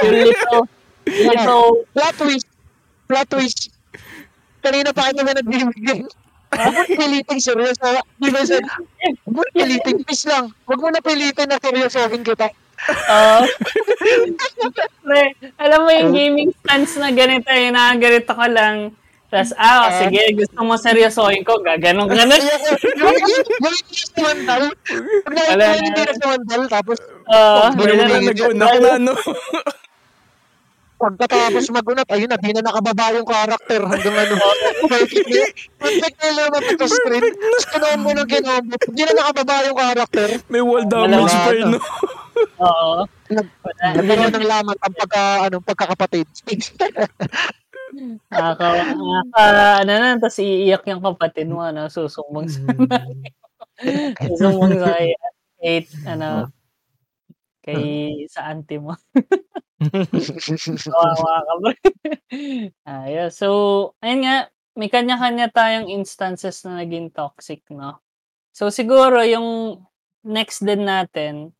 Yung lito, lito, Plot twist. Plot twist. Kanina pa kami nagbibigay. Huwag mo pilitin seryoso. Di ba sir? Huwag mo pilitin. Please lang. Huwag mo na pilitin na seryosohin kita. Oo. Pre, alam mo yung gaming stance na ganito, yung nakaganito ka lang. Tapos, ah, sige, gusto mo seryosohin ko, gaganon ka na. Na Wala mo yung na. na tapos Oo. Bigla na Ganun. nag-una na, pagkatapos magunat, ayun na, di na nakababa yung karakter hanggang ano. Perfect na, na lang naman ito screen. Tapos kinombo ng kinombo. Di na nakababa yung karakter. May wall damage Wala pa na. yun, no? Oo. Nagkaroon ng laman ang pagka, ano, pagkakapatid. Nakaka, nakaka, ano na, tapos iiyak yung kapatid mo, ano, susumbong sa, susumbong sa kay, ano, kay, sa auntie mo. Kawawa ka ba? Ayos. So, ayun nga, may kanya-kanya tayong instances na naging toxic, no? So, siguro, yung next din natin,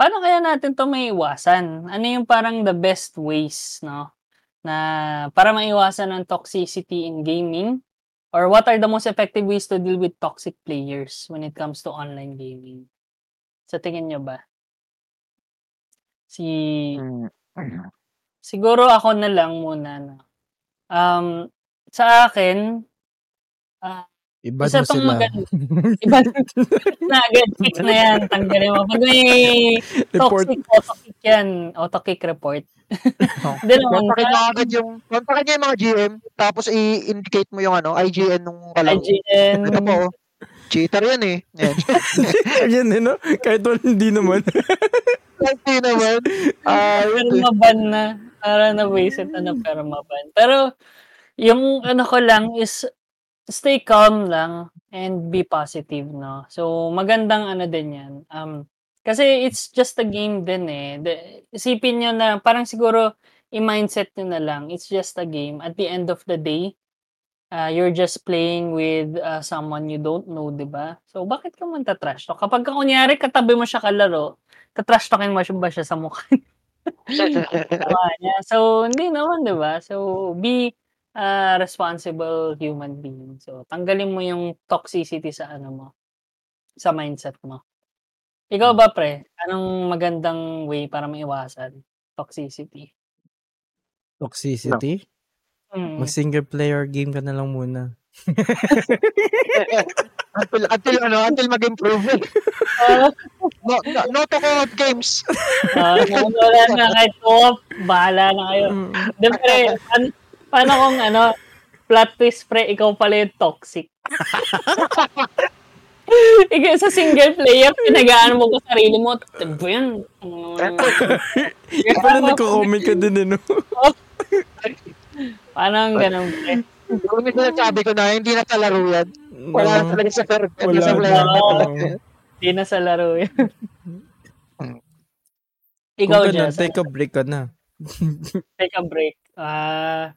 paano kaya natin to may iwasan? Ano yung parang the best ways, no? Na para maiwasan ng toxicity in gaming? Or what are the most effective ways to deal with toxic players when it comes to online gaming? Sa tingin nyo ba? Si Siguro ako na lang muna na. Um, sa akin, ah, Iba isa pang sila. maganda. Iba na agad, fix na yan. Tanggalin mo. Pag may Report. toxic, auto-kick yan. Auto-kick report. Hindi naman. Kontakin mo agad yung, kontakin niya yung mga GM, tapos i-indicate mo yung ano, IGN nung kalaro. IGN. Ito po, oh. cheater yan eh. Yan. Yan, eh, no? Kahit wala, hindi naman. Hindi naman. Ah, pero yun eh. maban na. Para na-waste ano, pero maban. Pero, yung ano ko lang is, stay calm lang and be positive, no? So, magandang ano din yan. Um, kasi it's just a game din eh. The, isipin nyo na, parang siguro, i-mindset nyo na lang, it's just a game. At the end of the day, uh, you're just playing with uh, someone you don't know, di ba? So, bakit ka man tatrash talk? Kapag ka, kunyari, katabi mo siya kalaro, tatrash talkin mo siya ba siya sa mukha? Niya. So, hindi naman, di ba? So, be ah, responsible human being. So, tanggalin mo yung toxicity sa ano mo, sa mindset mo. Ikaw ba pre, anong magandang way para maiwasan toxicity? Toxicity? Mm. Mag-single player game ka na lang muna. until, until, ano, until mag-improve. Ah, no, no, no to co-op games. ah, wala na kahit co-op, bahala na kayo. Mm. Then pre, paano, kung ano, plot twist pre, ikaw pala yung toxic. Ikaw sa single player, pinagaan mo ko sarili mo. Tibo yan. Mm. Pala nagko-comment ka din, ano? Paano ang ganun pre? Yung minsan sabi ko na, hindi na sa laro yan. Wala na No. talaga sa laro. Wala Sa player na. na talaga. Hindi na sa laro yan. Mm. Ikaw, Jess, take a break ka na. take a break. Ah,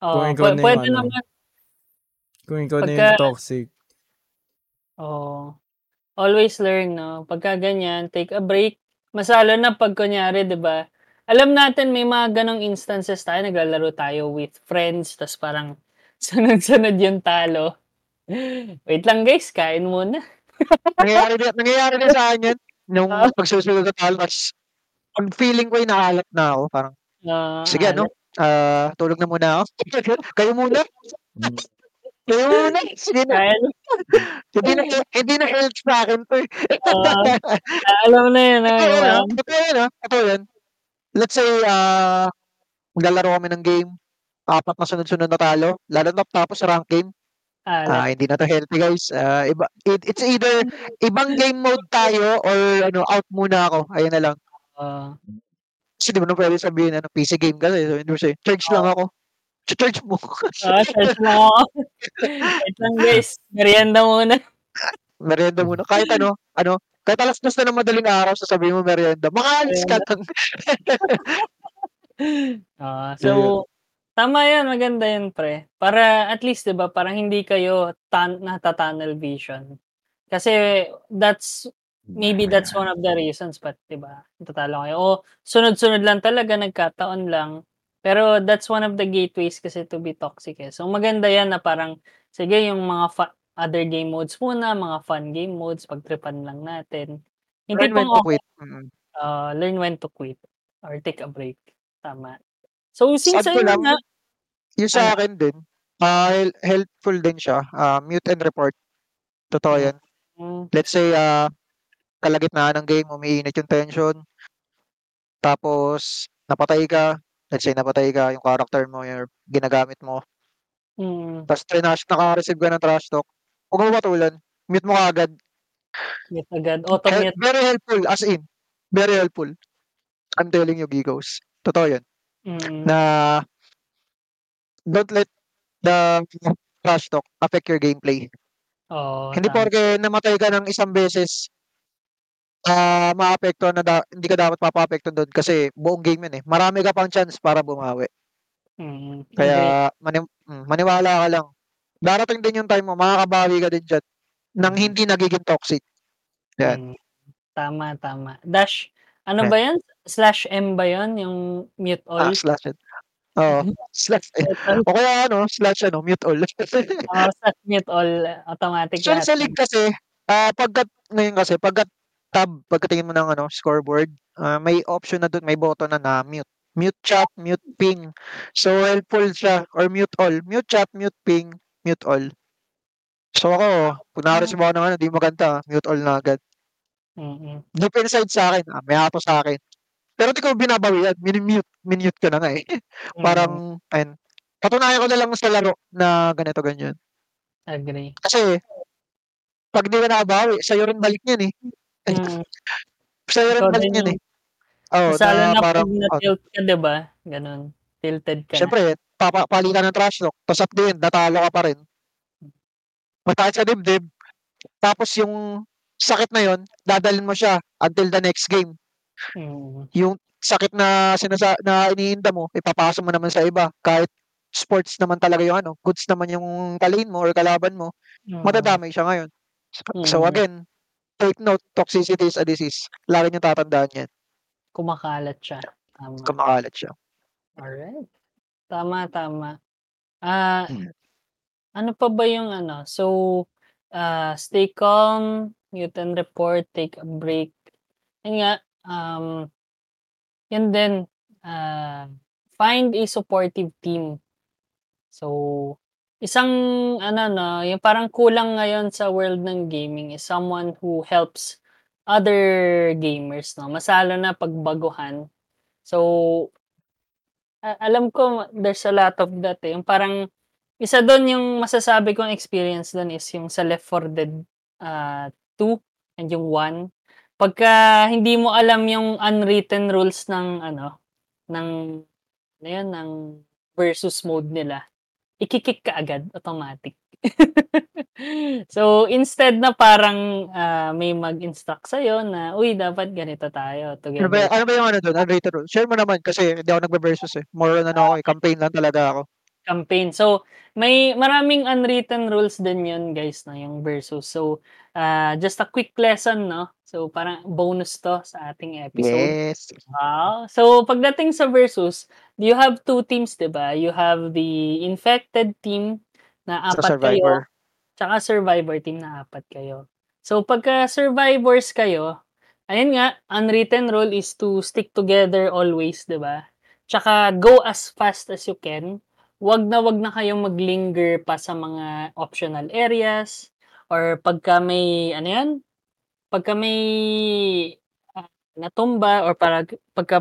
oh, Kung ikaw na yung pwede ano. naman. Kung ikaw na Pagka- yung toxic. Oh, always learn, no? Pagka ganyan, take a break. Masalo na pag kunyari, di ba? Alam natin may mga ganong instances tayo, naglalaro tayo with friends, tas parang sunod-sunod yung talo. Wait lang guys, kain muna. nangyayari din, nangyayari din sa akin yan. Nung Ah. pagsusunod ng talo, ang feeling ko ay nakalat na ako. Parang, Ah, sige ano, ah, tulog na muna ako. Kayo muna. Kayo muna. Sige na. Hindi na, hindi na health sa akin to. eh. Ah, alam na yun. Ito ah, ah. Ito yan, ah. Ito yan. Let's say, ah, maglalaro kami ng game. Apat na sunod-sunod na talo. Lalo na tapos rank game. ah, Ah, hindi na to healthy, guys. Ah, iba, it, it's either ibang game mode tayo or ano, out muna ako. Ayun na lang. ah, Kasi di mo na pwede sabihin, ano, PC game kasi. So, hindi mo say, charge lang ako. Charge mo. ah, search lang ako. Wait lang guys, merienda muna. merienda muna. Kahit ano, ano, kahit alas dos na ng madaling araw, sasabihin mo merienda. Makaalis ka lang. Ah, so, tama yan, maganda yan, pre. Para at least, 'di ba, parang hindi kayo tan natatunnel vision. Kasi that's maybe that's one of the reasons but 'di ba, natatalo kayo. O sunod-sunod lang talaga, nagkataon lang. Pero that's one of the gateways kasi to be toxic eh. So maganda yan na parang sige yung mga fa- other game modes muna, mga fun game modes, pagtripan lang natin. Hindi Learn when to quit. Mm. uh, learn when to quit or take a break. Tama. So, since Sad ko ayun lang, nga, Yung sa Ano? akin din, ah, hel- helpful din siya. Ah, mute and report. Totoo yan. mm, Let's say, ah, kalagitnaan ng game, umiinit yung tension. Tapos, napatay ka. Let's say, napatay ka, yung character mo, yung ginagamit mo. mm, Tapos, trinash, naka-receive ka ng trash talk. Huwag mo patulan. Mute mo kaagad. mute agad. Hel- Auto-mute. very helpful, as in. Very helpful. I'm telling you, Gigos. Totoo yan. Mm, Na, don't let the trash talk affect your gameplay. oh, Hindi tama. porke namatay ka ng isang beses, ah maapektuhan na da- hindi ka dapat mapaapektuhan doon kasi buong game yun eh. Marami ka pang chance para bumawi. Mm, hindi. Kaya mani- mm, maniwala ka lang. Darating din yung time mo, makakabawi ka din dyan nang Mm. hindi nagiging toxic. Yan. Mm, tama, tama. Dash, ano ba yan? Slash M ba yun? Yung mute Ah, all? slash it. Oo, slash. Mute all? O kaya ano, slash ano, mute all. Oh, slash mute all. Automatic lahat. sa league kasi, ah pagkat, ngayon kasi, pagkat tab, pagkatingin mo ng ano, scoreboard, ah, may option na doon, may button na na mute. Mute chat, mute ping. So helpful siya. Or mute all. Mute chat, mute ping, mute all. So ako, pag nakareceive ako ng ano, di maganda, mute all na agad. Mm-mm. Deep inside sa akin, ah, may ato sa akin. Pero di ko binabawi yan. Min-mute, min-mute ko na nga eh. Mm, Parang, ayun. Patunayan ko na lang sa laro na ganito, ganyan. agree. Kasi, pag di ka nakabawi, sa'yo rin balik yan eh. Mm, ikaw balik din yan yung, eh. Oo, masalo na na parang, pag oh, na-tilt ka, di ba? Ganun. Tilted ka na. syempre, papa, palitan ng trash talk. Tapos at the end, natalo ka pa rin. Matahit sa dibdib. Tapos yung sakit na yon dadalhin mo siya until the next game. Mm, Yung sakit na sinasa na iniinda mo, ipapasa mo naman sa iba. Kahit sports naman talaga yung ano, goods naman yung talin mo or kalaban mo, mm, madadamay siya ngayon. So mm. again, take note, toxicity is a disease. Lagi niyo tatandaan yan. Kumakalat siya. Tama. Kumakalat siya. Alright. Tama, tama. Ah, Hmm. ano pa ba yung ano? So, ah, stay calm, mute and report, take a break. Yun nga, um, yun din, ah, find a supportive team. So, isang ano 'no, yung parang kulang ngayon sa world ng gaming is someone who helps other gamers 'no, mas na 'pag baguhan. So, alam ko there's a lot of that, eh, yung parang isa dun yung masasabi kong experience dun is yung sa Left 4 Dead, ah, 2 and yung 1. Pagka hindi mo alam yung unwritten rules ng ano, ng ano yun, ng versus mode nila, iki-kick ka agad automatic. So, instead na parang, ah, may mag-instruct sa'yo na, "Uy, dapat ganito tayo Ano ba together." ano ba yung ano dun, unrated rule? Share mo naman kasi hindi ako nagve-versus, eh. More on ano ako, eh, campaign lang talaga ako. Campaign. So, may maraming unwritten rules din yun guys 'no, yung versus. So, ah, just a quick lesson 'no, so parang bonus 'to sa ating episode. Yes. Wow! So, pagdating sa versus, you have 2 teams 'di ba? You have the infected team na 4 kayo, survivor. tsaka survivor team na 4 kayo. So, pagka survivors kayo, ayun nga, unwritten rule is to stick together always 'di ba? Tsaka go as fast as you can. Wag na wag na kayong mag-linger pa sa mga optional areas or pagka may ano 'yan, pagka may, ah, natumba or parag pagka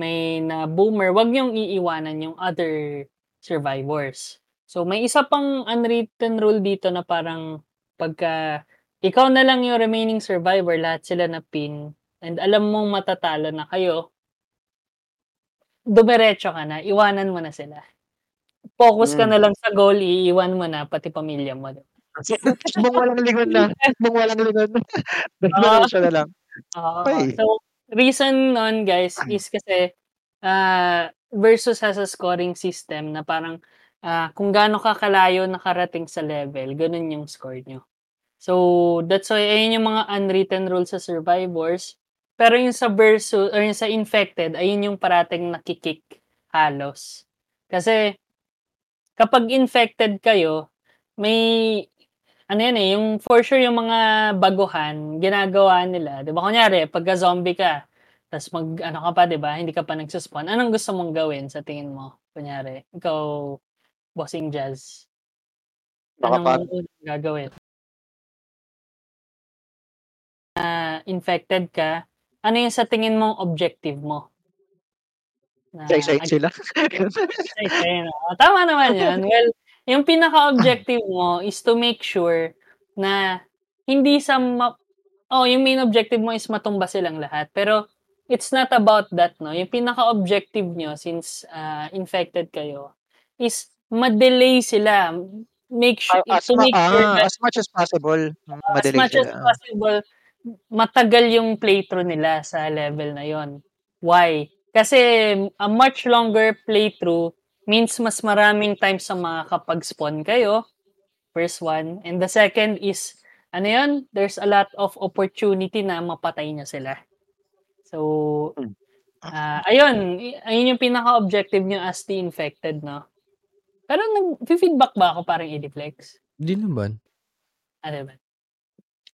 may na-boomer, wag niyong iiwanan yung other survivors. So, may isa pang unwritten rule dito na parang pagka ikaw na lang yung remaining survivor, lahat sila na-pin and alam mong matatalo na kayo dumiretso ka na, iwanan mo na sila. Focus ka Hmm. na lang sa goal, iiwan mo na pati pamilya mo, 'di ba? Walang lingon na, takbong walang lingon. Oo. Diretso na lang. Oo. So, reason nun guys is kasi, ah, versus has a scoring system na parang, ah, kung gaano ka kalayo nakarating sa level, ganun yung score niyo. So, that's why ayun yung mga unwritten rules sa survivors. Pero yung sa versus or yung sa infected, ayun yung parating naki-kick halos. Kasi kapag infected kayo, may ano yan, eh, yung for sure yung mga baguhan, ginagawa nila, 'di ba kunyari pagka zombie ka, tas mag-ano ka pa 'di ba, hindi ka pa nagso-spawn, anong gusto mong gawin sa tingin mo? Kunyari, ikaw, Bossing Jazz. Makapag Anong unang gagawin? Na infected ka, ano yung sa tingin mong objective mo? Na ag sila. isa-isahin, oo. Tama naman yun. Well, yung pinaka-objective mo is to make sure na hindi sa ma oo, yung main objective mo is matumba silang lahat. Pero it's not about that 'no, yung pinaka-objective niyo since, ah, infected kayo is ma-delay sila. Make su Ah, as to ma make sure ah, that as much as possible, hmm, as much as sila. possible, matagal yung playthrough nila sa level na yun. Why? Kasi a much longer playthrough means mas maraming times na makakapag-spawn kayo, first one. And the second is, ano yun, there's a lot of opportunity na mapatay niyo sila. So, ah, ayun, ayun yung pinaka-objective niyo as the infected 'no. Pero nag-fi-feedback ba ako parang Ediflex? Di naman. Ah, 'di ba?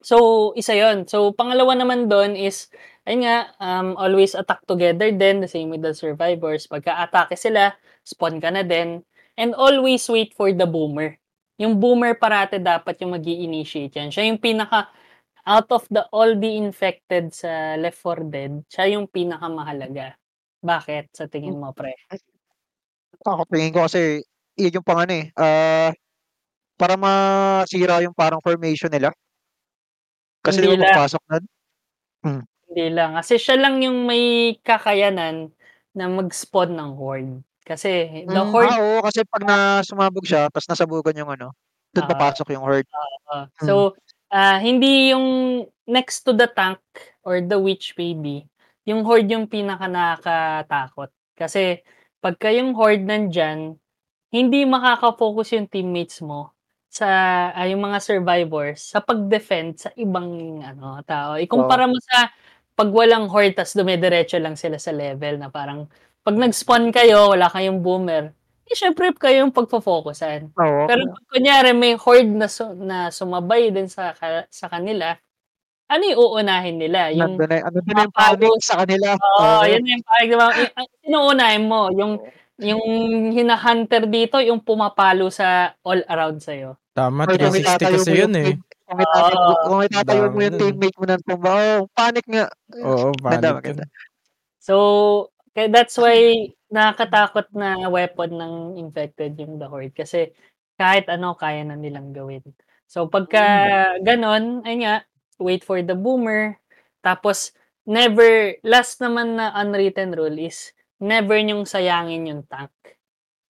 So, isa yun. So, pangalawa naman dun is, ayun nga, um, always attack together din, the same with the survivors. Pagka-atake sila, spawn ka na din. And always wait for the boomer. Yung boomer parate dapat yung mag initiate yan. Siya yung pinaka, out of the all the infected sa Left 4 Dead, siya yung pinakamahalaga. Bakit sa tingin mo, pre? Ako tingin ko kasi, yun yung pang ano, eh, ah, para masira yung parang formation nila. Kasi di Hindi ba lang. pagpasok nun hmm. Hindi lang. Kasi siya lang yung may kakayanan na mag-spawn ng horde. Kasi the Hmm, horde ah, oo, kasi 'pag na sumabog siya ta's nasabugan yung ano, dun Oo. papasok yung horde. Oo. Hmm. So, ah, hindi yung next to the tank or the witch maybe, yung horde yung pinaka nakakatakot. Kasi pagka yung horde nandiyan, hindi makaka-focus yung teammates mo sa ah, yung mga survivors sa pag-defend sa ibang ano tao. Ikumpara mo sa 'pag walang horde ta's dumidiretso lang sila sa level na parang 'pag nag-spawn kayo, wala kayong boomer, eh, syempre kayo yung pagfo-focusan. Oo. Pero kung kunyari may horde na, su- na sumabay din sa ka- sa kanila, ano yung uunahin nila? Yung Nandun na, ano din yung panic sa kanila. Oo, Oo. yun yung parang, di ba, i- ang inuunahin mo, yung, yung hinahunter dito, yung pumapalo sa all around sa'yo. Tama, Or kung 360 itatayo kasi yun eh. Kung itatayo, Oo. kung itatayo mo yung teammate mo ng tumba, oh, panic nga. Oo, Maganda, panic maganda. yun. So, kaya that's why nakakatakot na weapon ng infected yung the horde kasi kahit ano kaya na nilang gawin. So pagka ganon, ay nga, wait for the boomer. Tapos never last naman na unwritten rule is never nyong sayangin yung tank.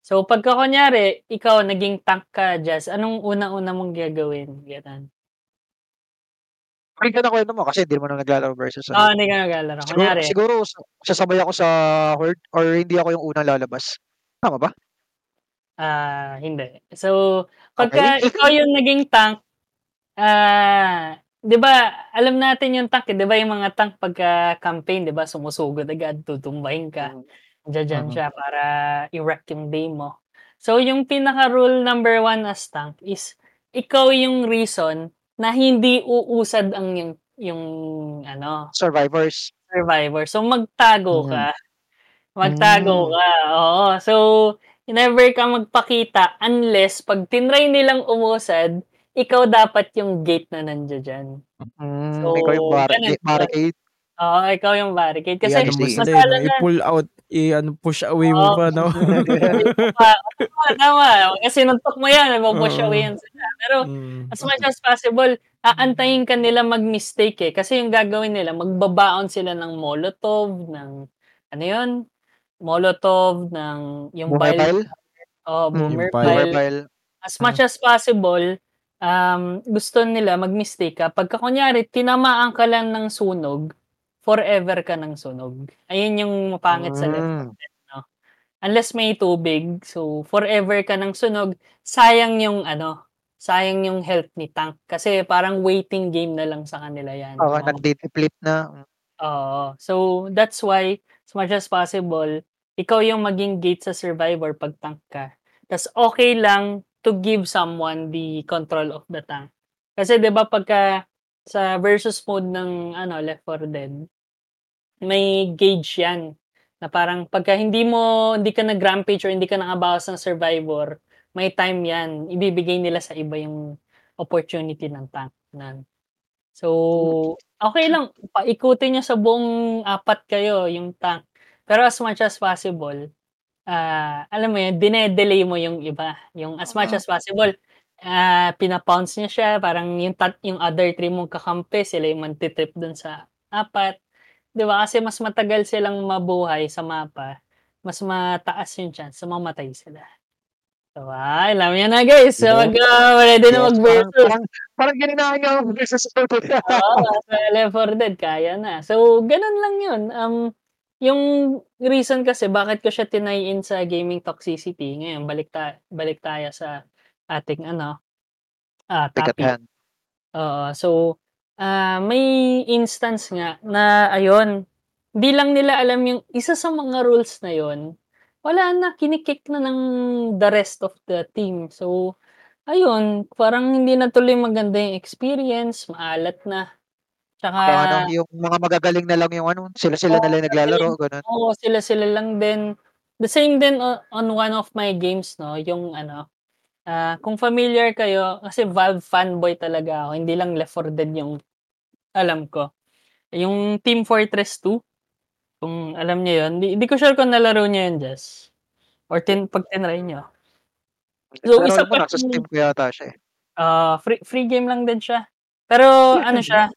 So pagka kunyari, ikaw naging tank ka, Jazz, anong una-una mong gagawin? Ganon. May ka na kwento mo kasi hindi mo na naglalaro versus Ah, ano. hindi ka naglalaro. Siguro, Kunyari, siguro sa- sasabay ako sa horde or hindi ako yung unang lalabas. Tama ba? Ah, hindi. So, pagka ikaw yung naging tank, ah, 'di ba, alam natin yung tank, eh, 'di ba yung mga tank pagka campaign, 'di ba, sumusugod agad, tutumbahin ka. Diyan Mhm. siya para i-wreck yung day mo. So, yung pinaka rule number one as tank is ikaw yung reason na hindi uusad ang yung yung ano, Survivors. survivor. So, magtago Mm. ka. Magtago Mm. ka. Oo. So, never ka magpakita unless pag tinry nilang umusad, ikaw dapat yung gate na nandiyan dyan. Mm, So, ikaw yung bar- ganun. barricade. Oo, ikaw yung barricade. Kasi Yan, Ano mo sila, masala no? na. i-pull out, i-ano, push away mo Oo. pa, no? Tama, tama. Kasi nuntok mo yan, Oo. away yan sila. Pero Mm. as much as possible, aantayin ka nila mag-mistake eh. Kasi yung gagawin nila, magbabaon sila ng molotov, ng ano yun? Molotov, ng yung bile. Bumibile? Oh, Mm, boomer bile. bile. Bumibile. As much as possible, um, gusto nila mag-mistake ka. Pagka kunyari, tinamaan ka lang ng sunog, forever ka ng sunog. Ayun yung mapangit sa left. Mm. Unless may tubig, so forever ka ng sunog, sayang yung ano, sayang yung health ni tank. Kasi parang waiting game na lang sa kanila yan. Oo, Oo. nagde-deplete na. Oo. So, that's why, as much as possible, ikaw yung maging gate sa survivor pag tank ka. Tapos, okay lang to give someone the control of the tank. Kasi, di ba, pagka sa versus mode ng ano, Left 4 Dead, may gauge yan. Na parang pagka hindi mo, hindi ka nag-rampage or hindi ka nakabawas ng survivor, may time yan. Ibibigay nila sa iba yung opportunity ng tank. Nan. So, okay lang. Paikutin nyo sa buong apat kayo, yung tank. Pero as much as possible, ah alam mo yun, dine-delay mo yung iba. Yung as much as possible, ah pinapounce niya siya, parang yung, tat, yung other three mong kakampi, sila yung mantitrip dun sa apat. Di ba? Kasi mas matagal silang mabuhay sa mapa, mas mataas yung chance na mamatay sila. So, ah, alam niyo na guys. So, mag, uh, ready na mag-versus. Parang, parang, parang gininahan nga ako versus Oo, sa Left 4 Dead, kaya na. So, ganun lang yun. Um, yung reason kasi bakit ko siya tinayin sa gaming toxicity, ngayon, balik, ta- balik tayo sa ating ano, ah topic. Oo, so, ah may instance nga na, ayun, hindi lang nila alam yung isa sa mga rules na yon wala na, kinikick na ng the rest of the team. So, ayun, parang hindi na tuloy maganda yung experience, maalat na. Tsaka, ano, yung mga magagaling na lang yung ano, sila-sila na lang naglalaro, ganun. Oo, sila-sila lang din. The same din on one of my games, no, yung ano, ah kung familiar kayo, kasi Valve fanboy talaga ako, hindi lang Left 4 Dead yung alam ko. Yung Team Fortress 2, kung alam niyo yun, di, di ko sure kung nalaro niyo yun, Jess. Or tin, pag tinry niyo. So, Pero isa pa siyang- Steam ko yata siya eh. Ah, free free game lang din siya. Pero ano siya,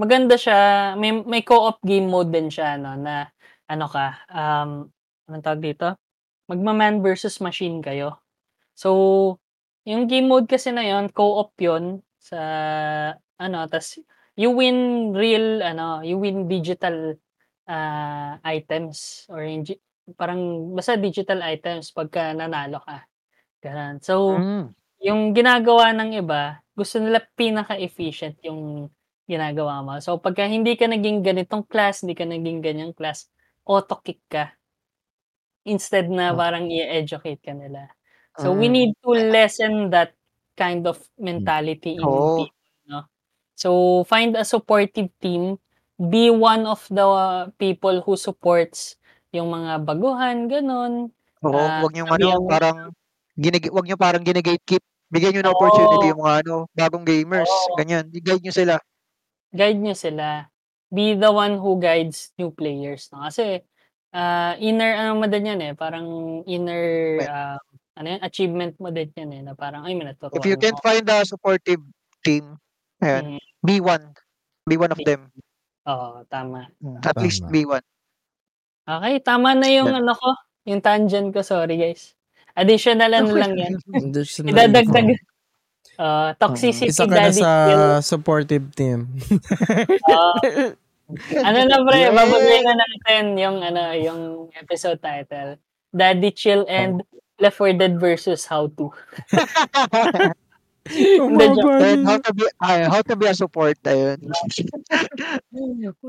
maganda siya. May may co-op game mode din siya no na ano ka, um anong tawag dito? Magma-man versus machine kayo. So, yung game mode kasi na yon, co-op 'yon sa ano, tas you win real ano, you win digital ah, items or gi- parang basta digital items pagka nanalo ka. Ganun. So, Mm. yung ginagawa ng iba, gusto nila pinaka-efficient yung ginagawa mo. So, pagka hindi ka naging ganitong class, hindi ka naging ganyang class, auto-kick ka. instead na Oh. parang i-educate ka nila. So we Mm. need to lessen that kind of mentality in Oo. people, no? So find a supportive team, be one of the people who supports yung mga baguhan, gano'n. Oo, Ah, wag niyong sabihan ano, mo parang ginigi wag niyo parang gine-gatekeep. Bigyan niyo ng opportunity Oo. yung mga ano, bagong gamers, Oo. ganyan. I-guide niyo sila. Guide niyo sila. Be the one who guides new players, no? Kasi, ah, inner ano mo din yan, eh, parang inner, May ah, ano yan, achievement mo din yan, eh, na parang, "Ay, may If you can't ako." find a supportive team, ayan, Mm. be one. Be one of Be them. oo, tama. Hmm, At least tama. be one. Okey, tama na yung ano ko, yung tangent ko, sorry guys. Additional ano lang yan, Additional idadagdag Mm. toxicity Isa ka na daddy sa chill. supportive team. Oo. Ano na pre, babagay na natin yung ano, yung episode title, Daddy Chill and Left 4 Dead versus How To. Joke. And how to be ay, how to be a support, ayun.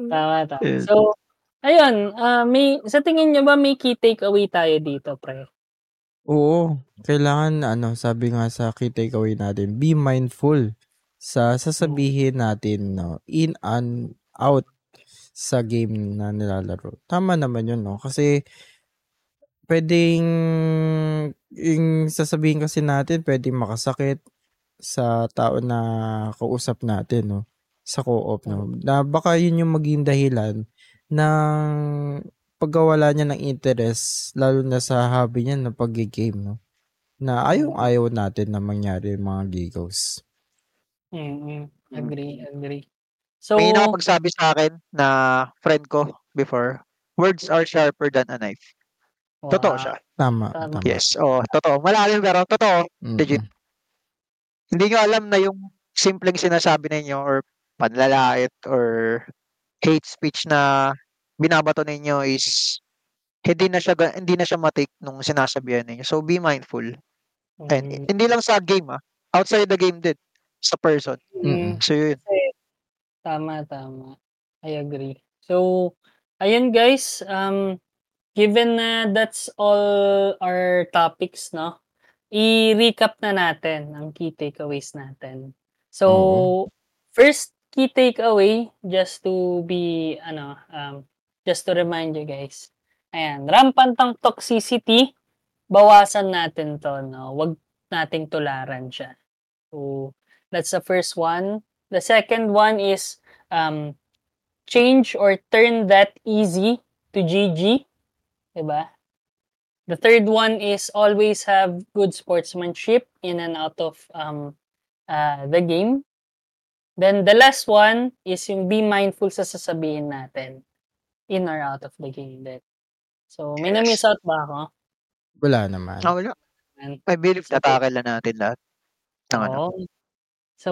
Tama, tama. So, ayun, ah, may sa tingin niyo ba may key takeaway tayo dito, pre? Oo, kailangan ano, sabi nga sa key takeaway natin, be mindful sa sasabihin natin, no, in and out sa game na nilalaro. Tama naman yun, no? Kasi puwedeng yung sasabihin kasi natin puwedeng makasakit sa tao na kausap natin, no, sa co-op, no, Mm. na baka yun yung maging dahilan ng pagkawala niya ng interest lalo na sa hobby niya na pagge-game, no, na Mm. ayong-ayaw natin na mangyari yung mga gigos. Mm, Hmm. agree, agree. May So nakapagsabi sa'kin na friend ko before, "Words are sharper than a knife." Totoo Wow. siya. Tama, Tama. Yes, oo, totoo. Malalim pero totoo, legit. Mm. Hindi niyo alam na yung simpleng sinasabi ninyo or panlalait or hate speech na binabato ninyo is hindi na siya hindi na siya ma-take nung sinasabihan ninyo. So, be mindful. And Mm. hindi lang sa game, ah, outside the game din, sa person. Mm. Mm. So, yun. Tama, tama. I agree. So, ayun guys, um, given na that's all our topics, no, i-recap na natin ang key takeaways natin. So, Oo. first key takeaway, just to be ano, um, just to remind you guys, ayan, rampant ang toxicity, bawasan natin 'to, 'no, 'wag nating tularan siya. So, that's the first one. The second one is, um, change or turn that easy to GG, 'di ba? The third one is always have good sportsmanship in and out of, um, ah, the game. Then the last one is yung be mindful sa sasabihin natin, in or out of the game din. So, may na-miss Yes. out ba ako? Wala naman. Ah, wala. I believe So na-tackle na natin lahat ng ano. Oo. So,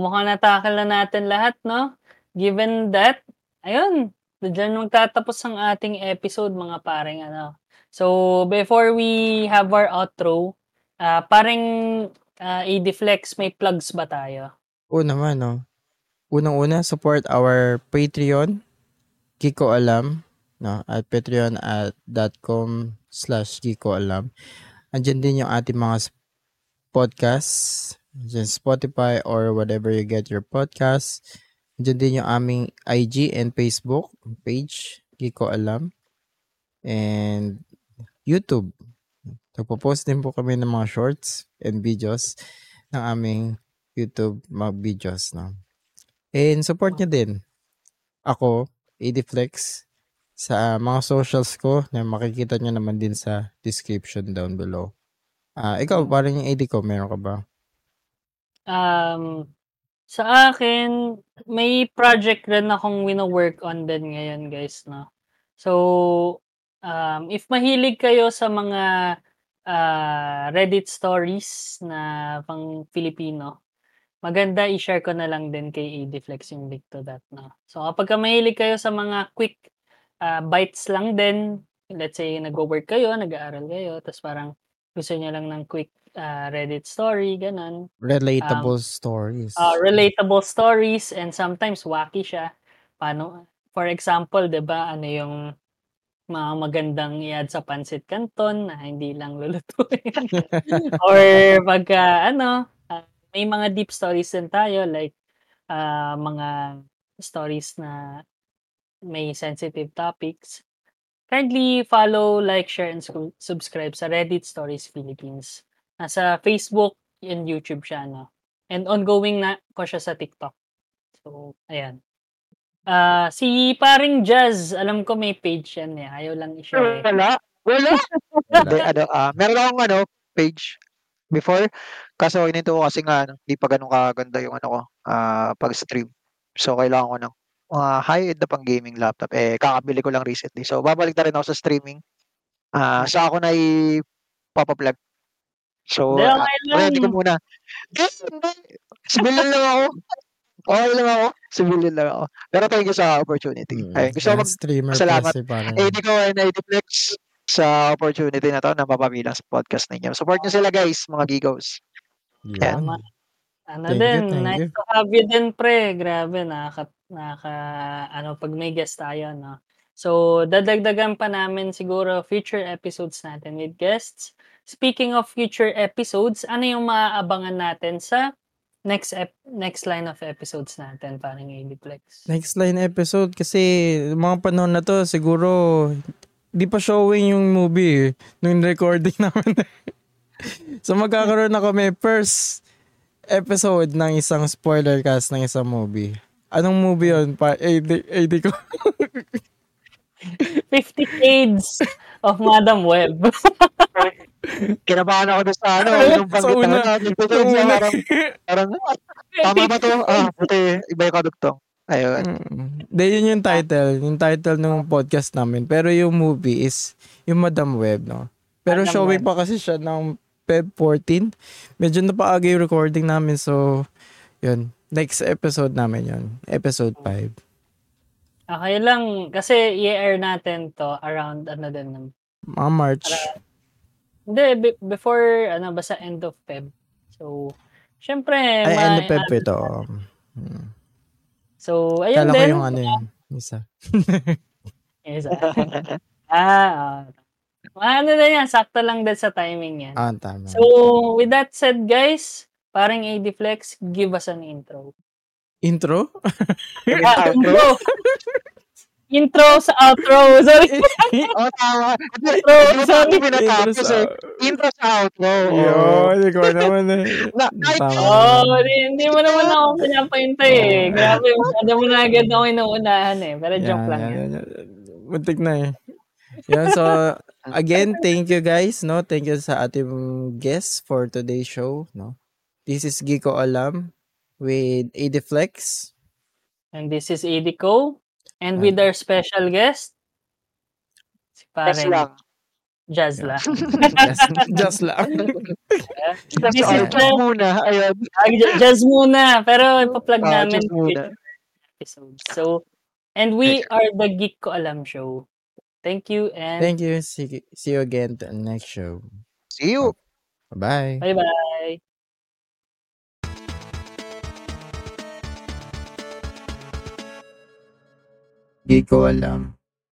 mukhang na-tackle na natin lahat, 'no? Given that, ayun, diyan magtatapos ang ating episode, mga pareng ano. So, before we have our outro, ah, pareng, ah, AD-Flex, may plugs ba tayo? Oo naman, 'no. Unang-una, support our Patreon, Kiko Alam, 'no, at patreon at .com slash Kiko Alam. Andiyan din yung ating mga podcasts, diyan Spotify or whatever you get your podcasts. Andiyan din yung aming IG and Facebook page, Kiko Alam. And YouTube. Nagpo-post din po kami ng mga shorts and videos ng aming YouTube mga videos, 'no. And support niyo din ako, AD-Flex, sa mga socials ko na makikita niyo naman din sa description down below. Ah, ikaw parang yung AD ko, meron ka ba? Um, sa akin, may project rin akong wino-work on din ngayon, guys, 'no. So, um, if mahilig kayo sa mga, ah, Reddit stories na pang Filipino, maganda i-share ko na lang din kay AD-Flex yung link to that, 'no. So, kapagka mahilig kayo sa mga quick, ah, bites lang din, let's say nagwo-work kayo, nag-aaral kayo, ta's parang gusto niyo lang ng quick, ah, Reddit story, gano'n. Um, Relatable stories. ah, relatable stories and sometimes wacky siya. Paano for example, 'di ba, ano yung mga magandang i-add sa pancit canton na hindi lang lulutuin. Or pagka ano, ah, may mga deep stories din tayo like ah, mga stories na may sensitive topics. Kindly follow, like, share, and subscribe sa Reddit Stories Philippines. Nasa Facebook and YouTube siya, no? And ongoing na ko siya sa TikTok. So, ayan. Ah, si paring Jazz, alam ko may page yan eh. Ayaw lang i-share. eh. Wala. Wala. Hindi, ano, ah, meron akong ano, page before. Kaso ininto ko kasi nga, ano, di pa ganun kaganda yung ano ko, ah, pag-stream. So, kailangan ko ng mga high-end na pang gaming laptop. Eh, kakabili ko lang recently. So, babalik na rin ako sa streaming. Ah, sa ako na i-papaplug. So, lang. ready ko muna. Eh, hindi. Civilian lang ako. Okay lang ako. Civilian lang ako. Pero thank you sa opportunity. Mm, Ayun, gusto ko kaya mag streamer salamat. kasi parang AD ko and AD Flex sa opportunity na to na mapabilang sa podcast ninyo. Support nyo sila guys, mga gigos. yun. Tama. Ano Thank din, nice you. to have you din, pre. Grabe, nakaka, nakaka, ano, pag may guest tayo, no? So, dadagdagan pa namin siguro future episodes natin with guests. Speaking of future episodes, ano yung maaabangan natin sa next ep- next line of episodes natin, parang Adiplex? Next line episode kasi mga panahon na to siguro di pa showing yung movie eh, nung recording namin. so magkakaroon na kami first episode ng isang spoiler cast ng isang movie. Anong movie yun? Pa, AD, AD ko. 50 Shades of Madam Web. Kinabahan ako doon sa ano, yung Sa banggit na natin. Ito, Sa una. parang, parang, ah, tama ba to? Ah, puti, iba yung kadugtong. Ayun. Mm. Hindi, yun yung title. Yung title ng podcast namin. Pero yung movie is yung Madam Web, no? Pero Madam showing Web. pa kasi siya ng Feb 14. Medyo napaaga yung recording namin. So, yun. Next episode namin yun. Episode 5. Okay lang, kasi i-air natin to around ano din. ng- Mga March. Hindi, be- before, ano, basta end of Feb. So, syempre, Ay, ma- end of Feb ito. Hmm. So, ayun Kala ko din. yung ano yun. Isa. Yes. ah, ah. ano na yan, sakto lang din sa timing yan. Ah, tama. So, with that said, guys, parang AD-Flex, give us an intro. Intro? Intro! intro sa outro. Sorry. Oh, tama. Intro, sorry. pinatapos eh. Intro sa outro. oo. Yun, ikaw naman eh. Na. Oh, hindi, hindi mo naman ako pinapahintay eh. Grabe, masyado mo na agad ako inuunahan eh. Pero joke lang yan. Muntik na eh. Yan, so, again, thank you guys, no? Thank you sa ating guests for today's show, no? This is Giko Alam with Adiflex. And this is Edico. And with our special guest, si Yes parang lang. Just lang. This is muna. Ayun. Ah, Jazz muna, pero ipa-plug Ah, namin just muna. episodes. So, and we are the Geek Ko Alam Show. Thank you and Thank you. See, see you again to the next show. See you. Bye. bye-bye. Giko Alam.